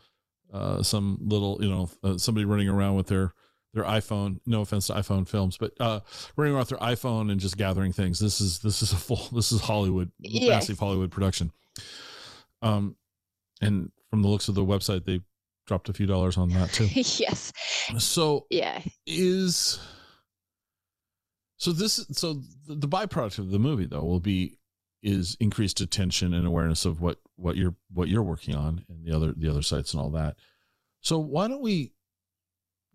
uh, some little you know uh, somebody running around with their their iPhone. No offense to iPhone films, but uh, running around with their iPhone and just gathering things. This is this is a full. This is Hollywood, yes. massive Hollywood production. Um, and from the looks of the website, they dropped a few dollars on that too. yes. So yeah, is so this so the byproduct of the movie though will be is increased attention and awareness of what what you're what you're working on and the other the other sites and all that. So why don't we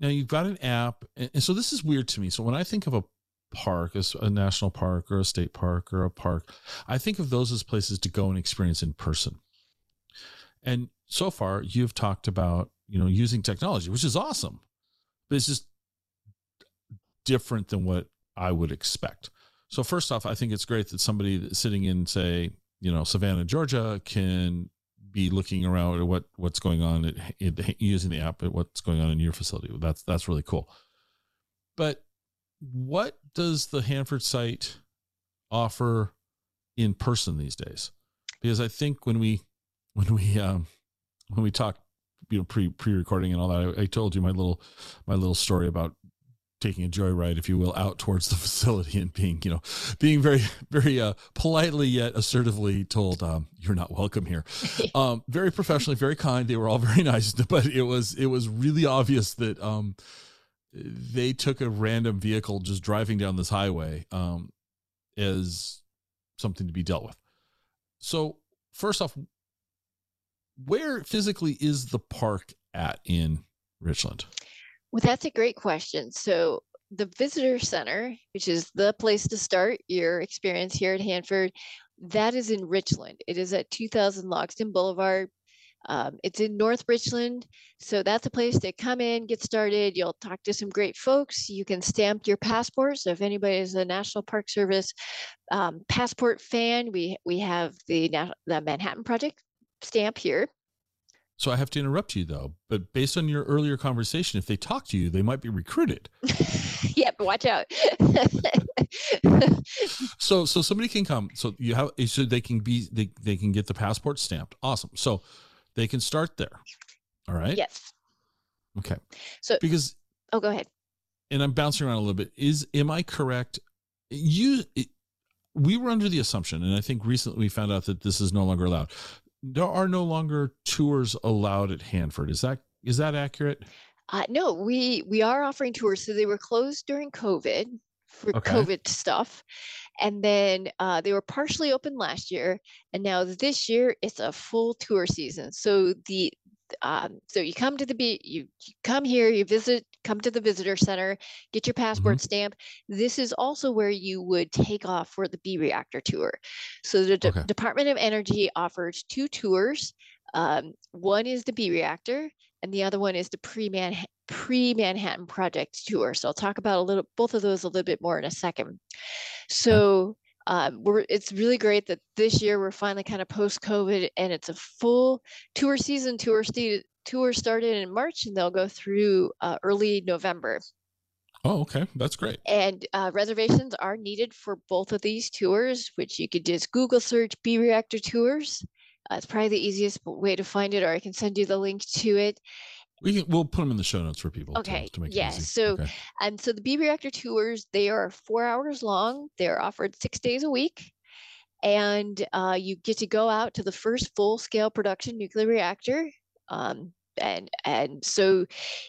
now you've got an app, and so this is weird to me. So when I think of a park, as a national park or a state park or a park, I think of those as places to go and experience in person. And so far, you've talked about you know using technology, which is awesome, but it's just different than what I would expect. So first off, I think it's great that somebody sitting in, say, you know, Savannah, Georgia, can be looking around at what what's going on at, at, using the app at what's going on in your facility. That's that's really cool. But what does the Hanford site offer in person these days? Because I think when we when we um, when we talk you know pre pre recording and all that, I, I told you my little my little story about taking a joyride, if you will, out towards the facility and being, you know, being very, very uh, politely yet assertively told, um, "You're not welcome here." Um, very professionally, very kind. They were all very nice, but it was it was really obvious that um, they took a random vehicle just driving down this highway um, as something to be dealt with. So first off, where physically is the park at in Richland? Well, that's a great question. So, the visitor center, which is the place to start your experience here at Hanford, that is in Richland. It is at 2000 Logston Boulevard. Um, it's in North Richland. So that's a place to come in, get started. You'll talk to some great folks. You can stamp your passport. So if anybody is a National Park Service um, passport fan, we, we have the, the Manhattan Project stamp here. So I have to interrupt you though. But based on your earlier conversation, if they talk to you, they might be recruited. yeah, but watch out. so so somebody can come. So you have so they can be they they can get the passport stamped. Awesome. So they can start there. All right. Yes. Okay. So because oh, go ahead. And I'm bouncing around a little bit. Is am I correct? You we were under the assumption, and I think recently we found out that this is no longer allowed. There are no longer tours allowed at Hanford. Is that is that accurate? Uh, no, we we are offering tours. So they were closed during COVID for okay. COVID stuff, and then uh, they were partially open last year, and now this year it's a full tour season. So the um, so you come to the be you, you, come here, you visit, come to the visitor center, get your passport mm-hmm. stamp. This is also where you would take off for the B reactor tour. So the okay. Department of Energy offers two tours. Um, one is the B reactor, and the other one is the pre pre Manhattan Project tour. So I'll talk about a little both of those a little bit more in a second. So um, we're it's really great that this year we're finally kind of post COVID and it's a full tour season. Tour st- tour started in March and they'll go through uh, early November. Oh, okay, that's great. And uh, reservations are needed for both of these tours, which you could just Google search B Reactor Tours. Uh, it's probably the easiest way to find it, or I can send you the link to it. We can, we'll put them in the show notes for people. Okay. To, to make yes. So, okay. and so the B reactor tours, they are four hours long. They're offered six days a week. And uh, you get to go out to the first full scale production nuclear reactor. Um, and and so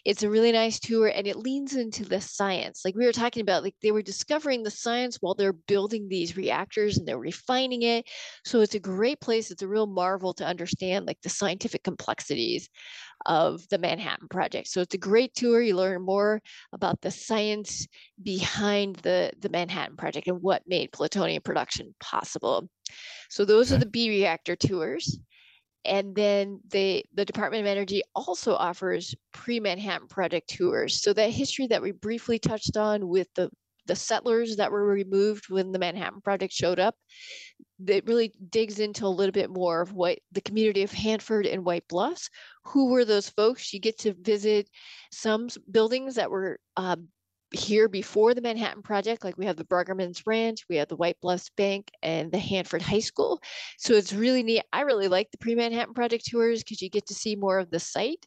it's a really nice tour and it leans into the science like we were talking about like they were discovering the science while they're building these reactors and they're refining it so it's a great place it's a real marvel to understand like the scientific complexities of the manhattan project so it's a great tour you learn more about the science behind the the manhattan project and what made plutonium production possible so those okay. are the b reactor tours and then they the department of energy also offers pre-manhattan project tours. So that history that we briefly touched on with the the settlers that were removed when the manhattan project showed up that really digs into a little bit more of what the community of hanford and white bluffs who were those folks? You get to visit some buildings that were uh, here before the Manhattan Project, like we have the Bruggemann's Ranch, we have the White Bluffs Bank, and the Hanford High School. So it's really neat. I really like the pre Manhattan Project tours because you get to see more of the site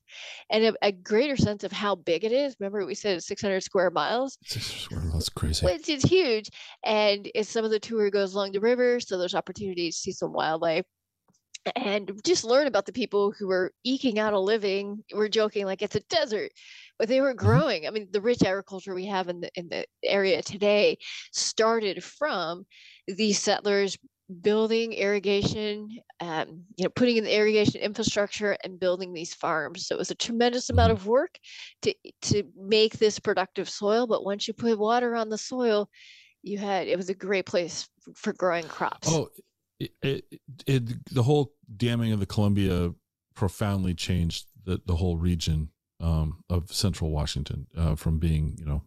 and a, a, greater sense of how big it is. Remember, we said 600 square miles. 600 square miles, crazy. Which is huge. And it's some of the tour goes along the river, so there's opportunities to see some wildlife and just learn about the people who were eking out a living. We're joking like it's a desert, but they were mm-hmm. growing. I mean, the rich agriculture we have in the in the area today started from these settlers building irrigation, um, you know, putting in the irrigation infrastructure and building these farms. So it was a tremendous amount mm-hmm. of work to to make this productive soil. But once you put water on the soil, you had it was a great place for growing crops. Oh, it, it, it, the whole damming of the Columbia profoundly changed the, the whole region um, of central Washington uh, from being, you know,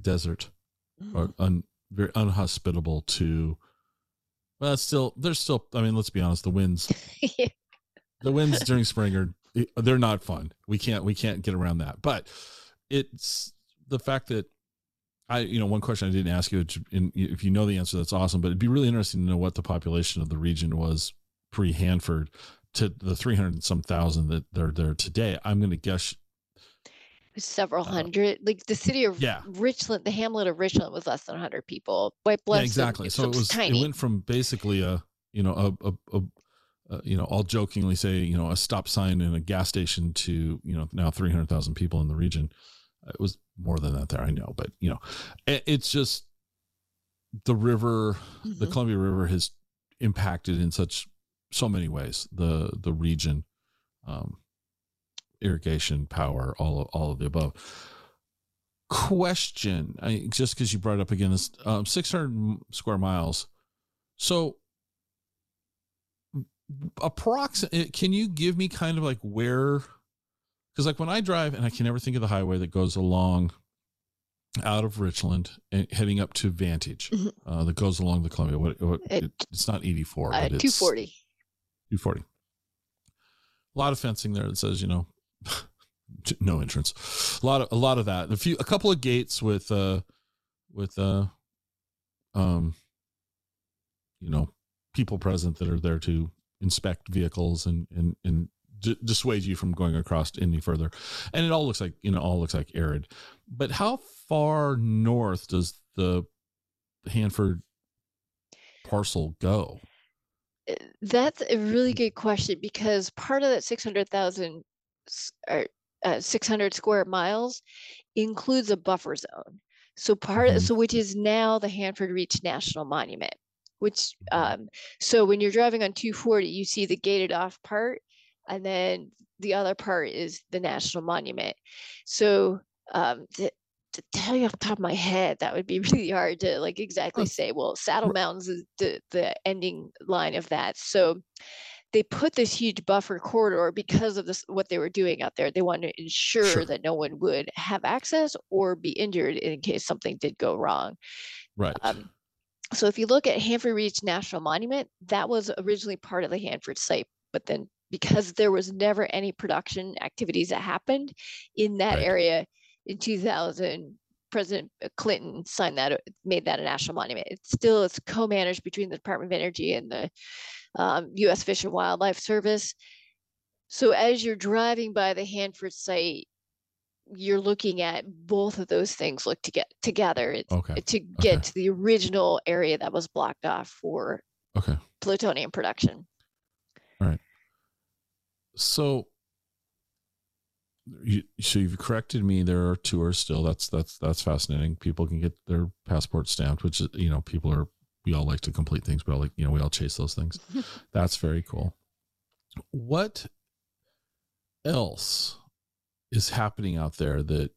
desert mm-hmm. or un, very unhospitable to, well, it's still, there's still, I mean, let's be honest, the winds, yeah. the winds during spring are, they're not fun. We can't, we can't get around that. But it's the fact that I, you know, one question I didn't ask you, if you know the answer, that's awesome. But it'd be really interesting to know what the population of the region was pre Hanford to the 300 and some thousand that they're there today. I'm going to guess several uh, hundred. Uh, like the city of yeah. Richland, the hamlet of Richland was less than 100 people. White Bluffs, yeah, exactly. So it was tiny. it went from basically a you know a, a, a you know, all jokingly say, you know, a stop sign in a gas station to, you know, now 300,000 people in the region. It was more than that there, I know, but you know, it, it's just the river, mm-hmm. the Columbia River has impacted in such so many ways the the region, um, irrigation, power, all of, all of the above. Question, I, just because you brought it up again, this um, 600 square miles. So, approximate? can you give me kind of like where because like when I drive and I can never think of the highway that goes along out of Richland and heading up to Vantage mm-hmm. uh, that goes along the Columbia. What, what it, it's not 84, uh, but it's 240. 240. A lot of fencing there that says, you know, no entrance. A lot of a lot of that. A few a couple of gates with uh with uh um, you know, people present that are there to inspect vehicles and and and d- dissuade you from going across any further. And it all looks like you know all looks like arid. But how far north does the Hanford parcel go? That's a really good question because part of that 600,000 or uh, 600 square miles includes a buffer zone. So part Mhm. so which is now the Hanford Reach National Monument, which Mhm. um so when you're driving on 240 you see the gated off part and then the other part is the National Monument. So um to, to tell you off the top of my head, that would be really hard to like exactly say. Well, Saddle Mountains is the the ending line of that. So they put this huge buffer corridor because of this what they were doing out there. They wanted to ensure Sure. that no one would have access or be injured in case something did go wrong. Right. Um, so if you look at Hanford Reach National Monument, that was originally part of the Hanford site, but then because there was never any production activities that happened in that Right. area in 2000, President Clinton signed that, made that a national monument. It's still it's co-managed between the Department of Energy and the um, U.S. Fish and Wildlife Service. So as you're driving by the Hanford site, you're looking at both of those things look to get together Okay. to get to the original area that was blocked off for Okay. plutonium production. All right. So you so you've corrected me. There are tours still. That's that's that's fascinating. People can get their passport stamped, which is you know people are we all like to complete things, but like you know we all chase those things. That's very cool. What else is happening out there that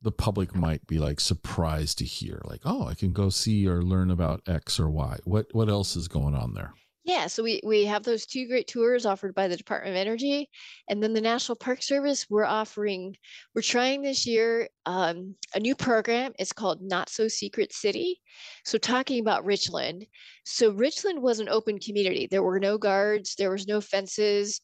the public might be like surprised to hear? Like, oh, I can go see or learn about X or Y. What what else is going on there? Yeah, so we we have those two great tours offered by the Department of Energy, and then the National Park Service. We're offering, we're trying this year um, a new program. It's called Not So Secret City. So talking about Richland. So Richland was an open community. There were no guards. There was no fences.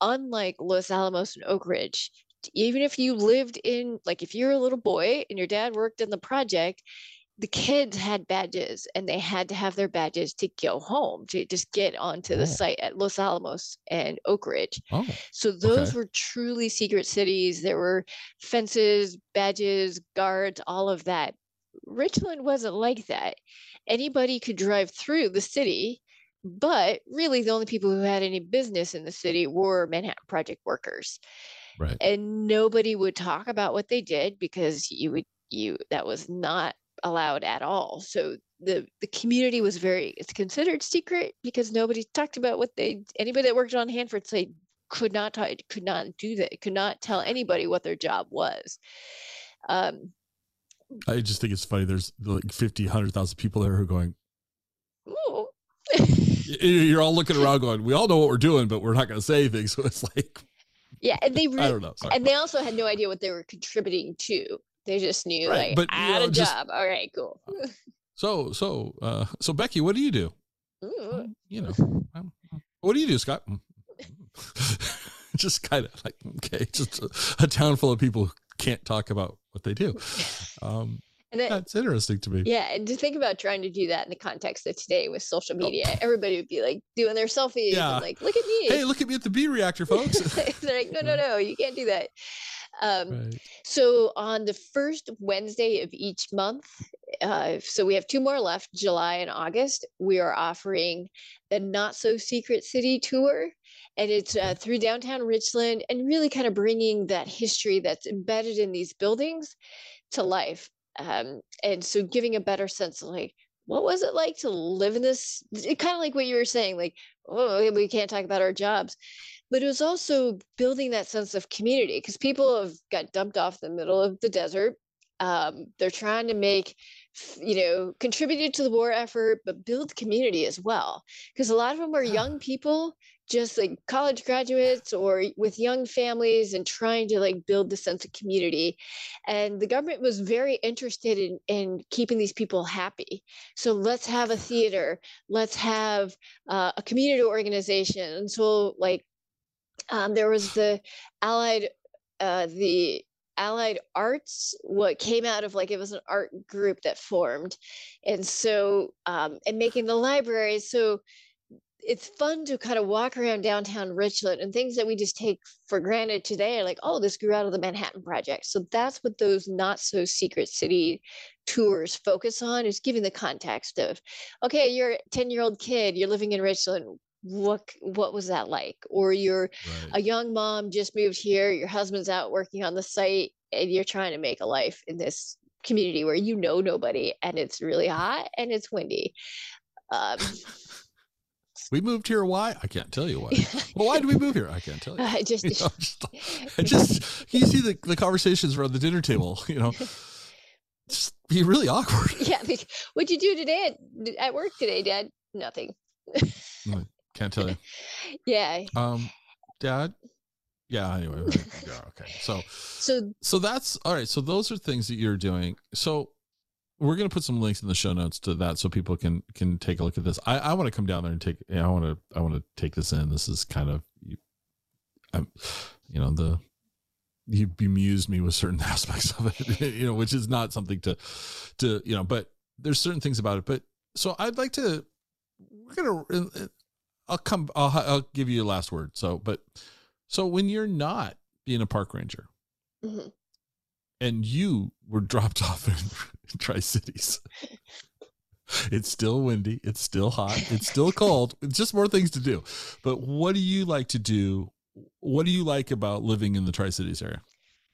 Unlike Los Alamos and Oak Ridge, even if you lived in, like if you're a little boy and your dad worked in the project, the kids had badges and they had to have their badges to go home to just get onto Oh. the site at Los Alamos and Oak Ridge. Oh, So those Okay. were truly secret cities. There were fences, badges, guards, all of that. Richland wasn't like that. Anybody could drive through the city, but really the only people who had any business in the city were Manhattan Project workers right. and nobody would talk about what they did because you would you that was not allowed at all so the the community was very it's considered secret because nobody talked about what they anybody that worked on hanford site could not talk, could not do that could not tell anybody what their job was um I just think it's funny. There's like 50, 100,000 people there who are going, you're all looking around going, we all know what we're doing, but we're not going to say anything. So it's like, yeah and they I really don't know. Sorry. and they also had no idea what they were contributing to they just knew Right, like but, i had know, a just- job all right cool so, so, uh, so Becky, what do you do? Ooh. "Oh, You know, what do you do, Scott? just kind of like, okay, just a, a town full of people who can't talk about what they do. Um, and then that's interesting to me. Yeah, and to think about trying to do that in the context of today with social Oh. media, everybody would be like doing their selfies Yeah. and like, look at me. Hey, look at me at the B reactor, folks. They're like, no, no, no, you can't do that. Um, right. so on the first Wednesday of each month, uh, so we have two more left, July and August. We are offering the Not So Secret City tour, and it's uh, through downtown Richland, and really kind of bringing that history that's embedded in these buildings to life. Um, and so giving a better sense of like, what was it like to live in this? Kind of like what you were saying, like, oh, we can't talk about our jobs but it was also building that sense of community because people have got dumped off the middle of the desert. Um, they're trying to make, you know, contributed to the war effort, but build community as well. Because a lot of them are young people, just like college graduates or with young families and trying to like build the sense of community. And the government was very interested in, in keeping these people happy. So let's have a theater, let's have uh, a community organization. And so, like, um, there was the allied uh, the allied arts what came out of like it was an art group that formed and so um and making the library so it's fun to kind of walk around downtown Richland and things that we just take for granted today are like, oh, this grew out of the Manhattan Project. So that's what those not so secret city tours focus on is giving the context of, okay, you're a 10 year old kid, you're living in Richland. What what was that like? Or you're right. a young mom just moved here, your husband's out working on the site, and you're trying to make a life in this community where you know nobody and it's really hot and it's windy. Um, we moved here. Why? I can't tell you why. well, why did we move here? I can't tell you. I just, you know, just, I just, you see the, the conversations around the dinner table, you know, just be really awkward. Yeah. What'd you do today at, at work today, Dad? Nothing. Can't tell you. Yeah. Um, Dad. Yeah. Anyway. yeah. Okay. So, so, so that's all right. So those are things that you're doing. So we're going to put some links in the show notes to that so people can can take a look at this i i want to come down there and take i want to i want to take this in this is kind of i'm you know the you bemused me with certain aspects of it you know which is not something to to you know but there's certain things about it but so i'd like to we're gonna uh, uh, i'll come i'll, I'll give you a last word so but so when you're not being a park ranger mm-hmm. and you were dropped off in Tri Cities. It's still windy. It's still hot. It's still cold. It's just more things to do. But what do you like to do? What do you like about living in the Tri Cities area?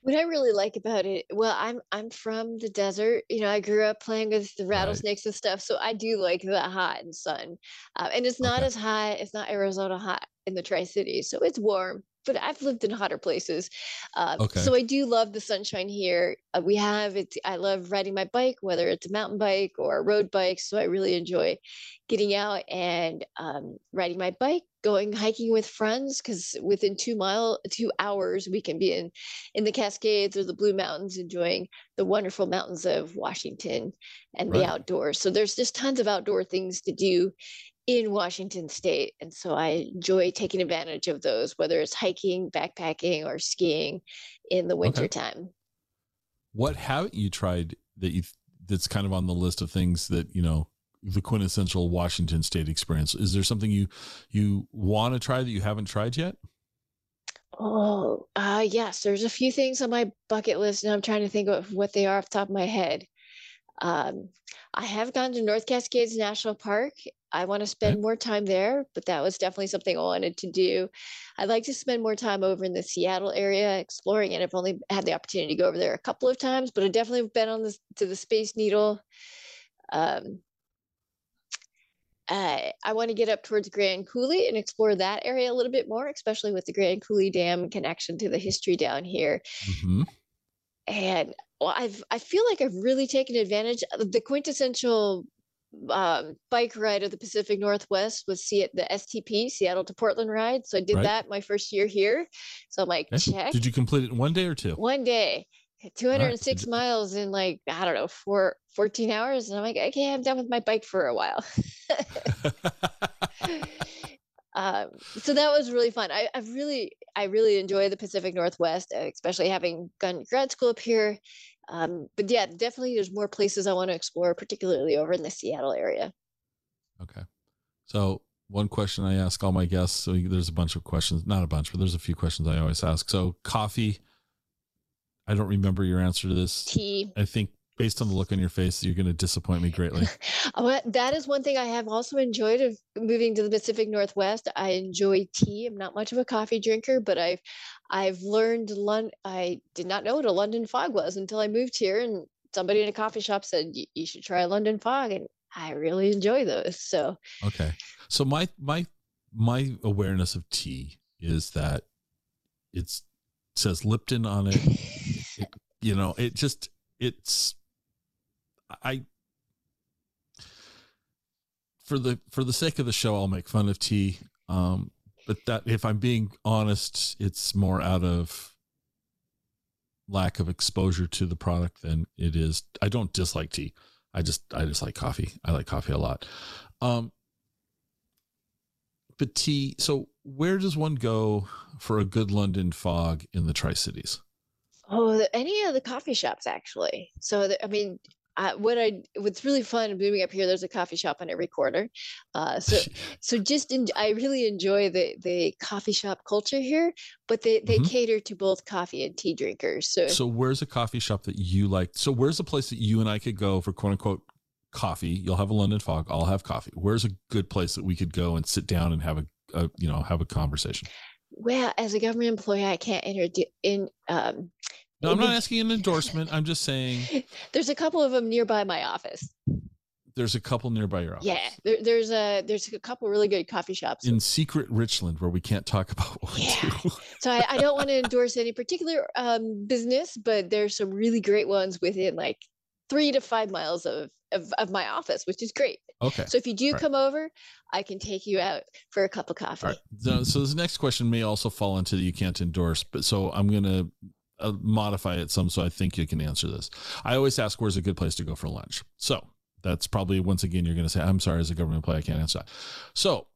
What I really like about it, well, I'm I'm from the desert. You know, I grew up playing with the rattlesnakes right. and stuff, so I do like the hot and sun. Uh, and it's not okay. as hot. It's not Arizona hot in the Tri Cities, so it's warm but I've lived in hotter places. Uh, okay. So I do love the sunshine here. Uh, we have it. I love riding my bike, whether it's a mountain bike or a road bike. So I really enjoy getting out and um, riding my bike, going hiking with friends. Because within two mile, two hours, we can be in in the Cascades or the Blue Mountains, enjoying the wonderful mountains of Washington and right. the outdoors. So there's just tons of outdoor things to do in Washington state. And so I enjoy taking advantage of those, whether it's hiking, backpacking, or skiing in the wintertime. Okay. What haven't you tried that you that's kind of on the list of things that, you know, the quintessential Washington state experience? Is there something you you want to try that you haven't tried yet? Oh, uh yes, there's a few things on my bucket list and I'm trying to think of what they are off the top of my head. Um, I have gone to North Cascades National Park. I want to spend more time there, but that was definitely something I wanted to do. I'd like to spend more time over in the Seattle area exploring it. I've only had the opportunity to go over there a couple of times, but I've definitely been on this to the Space Needle. Um, uh, I want to get up towards Grand Coulee and explore that area a little bit more, especially with the Grand Coulee Dam connection to the history down here. Mm-hmm. And well, I've I feel like I've really taken advantage of the quintessential um, bike ride of the Pacific Northwest was see the STP Seattle to Portland ride. So I did right. that my first year here. So I'm like, okay. check. Did you complete it in one day or two? One day. 206 right. miles in like I don't know four 14 hours and I'm like okay I'm done with my bike for a while um, so that was really fun I, I really I really enjoy the Pacific Northwest especially having gone grad school up here um, but yeah, definitely there's more places I want to explore, particularly over in the Seattle area. Okay. So one question I ask all my guests, so there's a bunch of questions, not a bunch, but there's a few questions I always ask. So coffee, I don't remember your answer to this. Tea. I think based on the look on your face, you're going to disappoint me greatly. Uh, that is one thing I have also enjoyed of moving to the Pacific Northwest. I enjoy tea. I'm not much of a coffee drinker, but I've I've learned London. I did not know what a London fog was until I moved here, and somebody in a coffee shop said you should try a London fog, and I really enjoy those. So okay, so my my my awareness of tea is that it's it says Lipton on it. it you know, it just it's I for the for the sake of the show, I'll make fun of tea. Um, but that if I'm being honest, it's more out of lack of exposure to the product than it is. I don't dislike tea. I just I just like coffee. I like coffee a lot. Um, but tea. So where does one go for a good London fog in the Tri Cities? Oh, any of the coffee shops actually. So the, I mean, uh, what I what's really fun moving up here. There's a coffee shop on every corner. Uh, so so just in, I really enjoy the the coffee shop culture here, but they they mm-hmm. cater to both coffee and tea drinkers. So so where's a coffee shop that you like? So where's a place that you and I could go for quote unquote coffee? You'll have a London fog. I'll have coffee. Where's a good place that we could go and sit down and have a, a you know have a conversation? Well, as a government employee, I can't inter- in um, no, I'm not asking an endorsement. I'm just saying. There's a couple of them nearby my office. There's a couple nearby your office. Yeah, there, there's a there's a couple really good coffee shops in secret Richland where we can't talk about what we yeah. do. so I, I, don't want to endorse any particular um, business, but there's some really great ones within like three to five miles of of, of my office, which is great. Okay. So if you do right. come over, I can take you out for a cup of coffee. Right. So, so this next question may also fall into that you can't endorse, but so I'm gonna uh, modify it some so I think you can answer this. I always ask where's a good place to go for lunch. So that's probably once again you're going to say I'm sorry as a government employee I can't answer that. So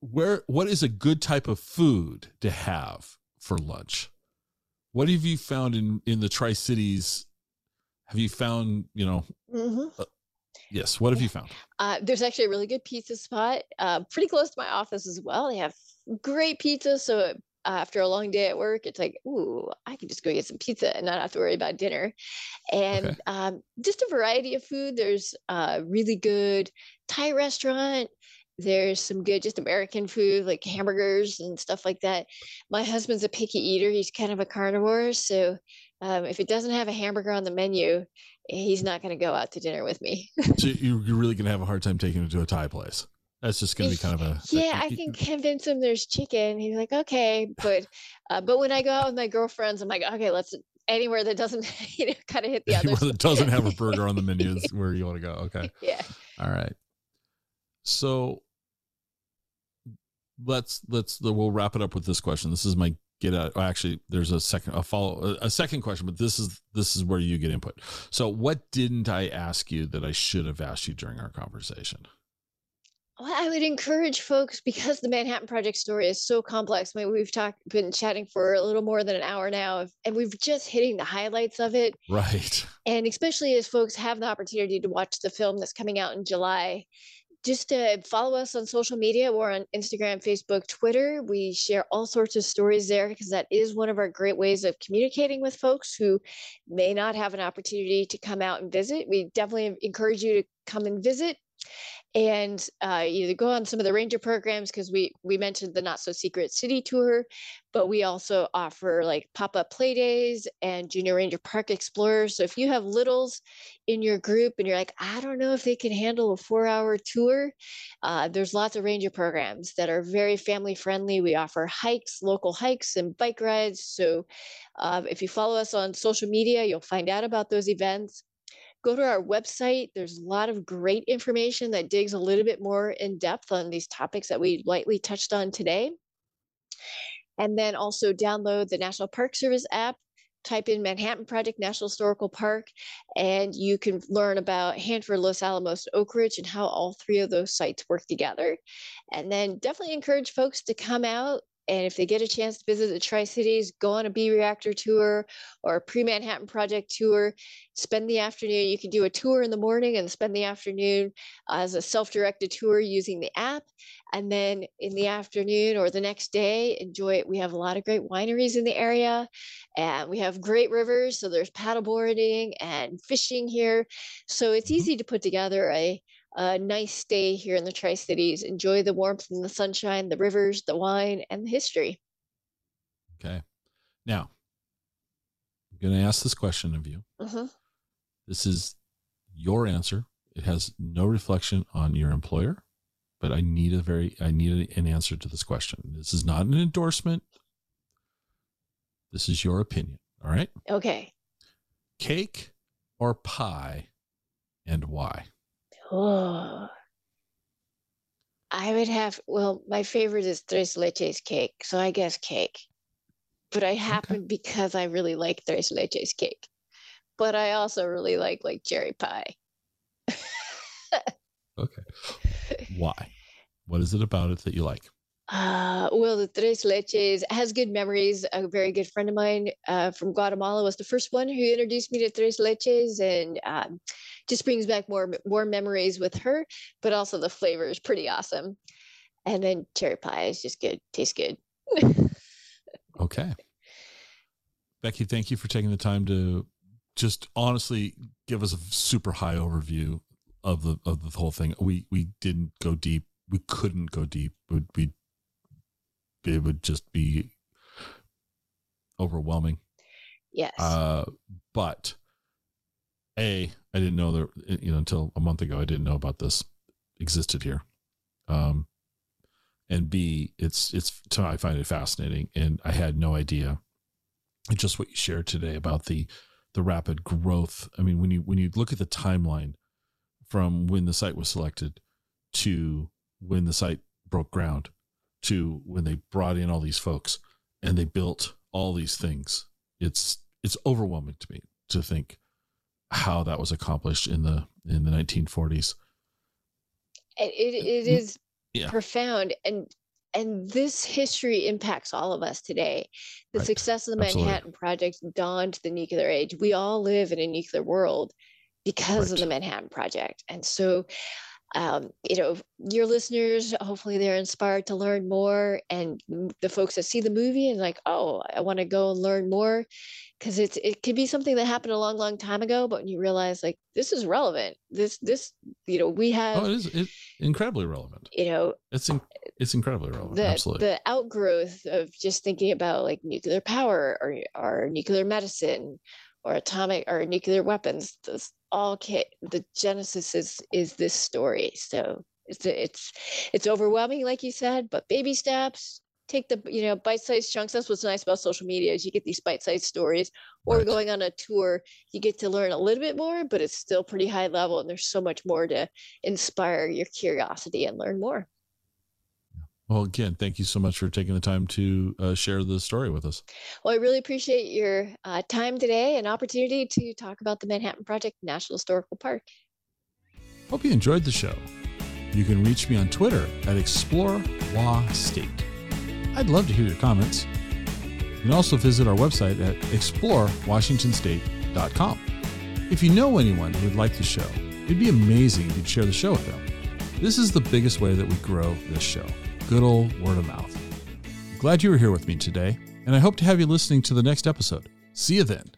where what is a good type of food to have for lunch? What have you found in in the Tri Cities? Have you found you know? Mm-hmm. Uh, yes. What have you found? Uh, there's actually a really good pizza spot, uh, pretty close to my office as well. They have great pizza, so after a long day at work, it's like, ooh, I can just go get some pizza and not have to worry about dinner. And okay. um, just a variety of food. There's a really good Thai restaurant. There's some good just American food like hamburgers and stuff like that. My husband's a picky eater. He's kind of a carnivore. So um, if it doesn't have a hamburger on the menu, he's not going to go out to dinner with me. so you're really going to have a hard time taking him to a Thai place. That's just going to be kind of a yeah. I can convince him there's chicken. He's like, okay, but uh, but when I go out with my girlfriends, I'm like, okay, let's anywhere that doesn't you know kind of hit the other. Anywhere that doesn't have a burger on the menu is where you want to go. Okay. Yeah. All right. So let's let's we'll wrap it up with this question. This is my get out. Actually, there's a second a follow a second question, but this is this is where you get input. So, what didn't I ask you that I should have asked you during our conversation? Well, I would encourage folks because the Manhattan Project story is so complex. I mean, we've talked, been chatting for a little more than an hour now, and we've just hitting the highlights of it. Right. And especially as folks have the opportunity to watch the film that's coming out in July, just to follow us on social media. We're on Instagram, Facebook, Twitter. We share all sorts of stories there because that is one of our great ways of communicating with folks who may not have an opportunity to come out and visit. We definitely encourage you to come and visit and uh, either go on some of the ranger programs because we we mentioned the not so secret city tour but we also offer like pop-up play days and junior ranger park explorers. So if you have littles in your group and you're like i don't know if they can handle a four hour tour uh, there's lots of ranger programs that are very family friendly. We offer hikes local hikes and bike rides. So uh, if you follow us on social media you'll find out about those events go to our website. There's a lot of great information that digs a little bit more in depth on these topics that we lightly touched on today. And then also download the National Park Service app. Type in Manhattan Project National Historical Park, and you can learn about Hanford, Los Alamos, Oak Ridge, and how all three of those sites work together. And then definitely encourage folks to come out and if they get a chance to visit the Tri Cities, go on a B reactor tour or a pre Manhattan Project tour, spend the afternoon. You can do a tour in the morning and spend the afternoon as a self directed tour using the app. And then in the afternoon or the next day, enjoy it. We have a lot of great wineries in the area and we have great rivers. So there's paddleboarding and fishing here. So it's mm-hmm. easy to put together a a nice stay here in the Tri Cities. Enjoy the warmth and the sunshine, the rivers, the wine, and the history. Okay. Now, I'm going to ask this question of you. Uh-huh. This is your answer. It has no reflection on your employer, but I need a very, I need an answer to this question. This is not an endorsement. This is your opinion. All right. Okay. Cake or pie and why? Oh, I would have, well, my favorite is tres leches cake. So I guess cake. But I happen okay. because I really like tres leches cake. But I also really like like cherry pie. okay. Why? What is it about it that you like? Uh, well, the Tres Leches has good memories. A very good friend of mine uh, from Guatemala was the first one who introduced me to Tres Leches, and um, just brings back more more memories with her. But also the flavor is pretty awesome. And then cherry pie is just good, tastes good. okay, Becky, thank you for taking the time to just honestly give us a super high overview of the of the whole thing. We we didn't go deep. We couldn't go deep. Would we it would just be overwhelming. Yes. Uh, but a, I didn't know that you know until a month ago. I didn't know about this existed here. Um, and B, it's it's I find it fascinating, and I had no idea. Just what you shared today about the the rapid growth. I mean, when you when you look at the timeline from when the site was selected to when the site broke ground, to when they brought in all these folks and they built all these things. It's it's overwhelming to me to think how that was accomplished in the in the 1940s. It, it mm-hmm. is yeah. profound and and this history impacts all of us today. The right. success of the Manhattan Absolutely. Project dawned the nuclear age. We all live in a nuclear world because right. of the Manhattan Project. And so um, you know, your listeners, hopefully they're inspired to learn more. And the folks that see the movie and like, oh, I want to go and learn more. Cause it's, it could be something that happened a long, long time ago, but when you realize like, this is relevant, this, this, you know, we have, oh, it is it's incredibly relevant. You know, it's, in, it's incredibly relevant. The, Absolutely. The outgrowth of just thinking about like nuclear power or, or nuclear medicine or atomic or nuclear weapons, this, all the genesis is is this story. So it's it's it's overwhelming like you said but baby steps take the you know bite-sized chunks. That's what's nice about social media is you get these bite-sized stories or right. going on a tour you get to learn a little bit more but it's still pretty high level and there's so much more to inspire your curiosity and learn more well, again, thank you so much for taking the time to uh, share the story with us. Well, I really appreciate your uh, time today and opportunity to talk about the Manhattan Project National Historical Park. Hope you enjoyed the show. You can reach me on Twitter at Explore Wa State. I'd love to hear your comments. You can also visit our website at explorewashingtonstate.com. If you know anyone who would like the show, it'd be amazing if you'd share the show with them. This is the biggest way that we grow this show good old word of mouth. Glad you were here with me today, and I hope to have you listening to the next episode. See you then.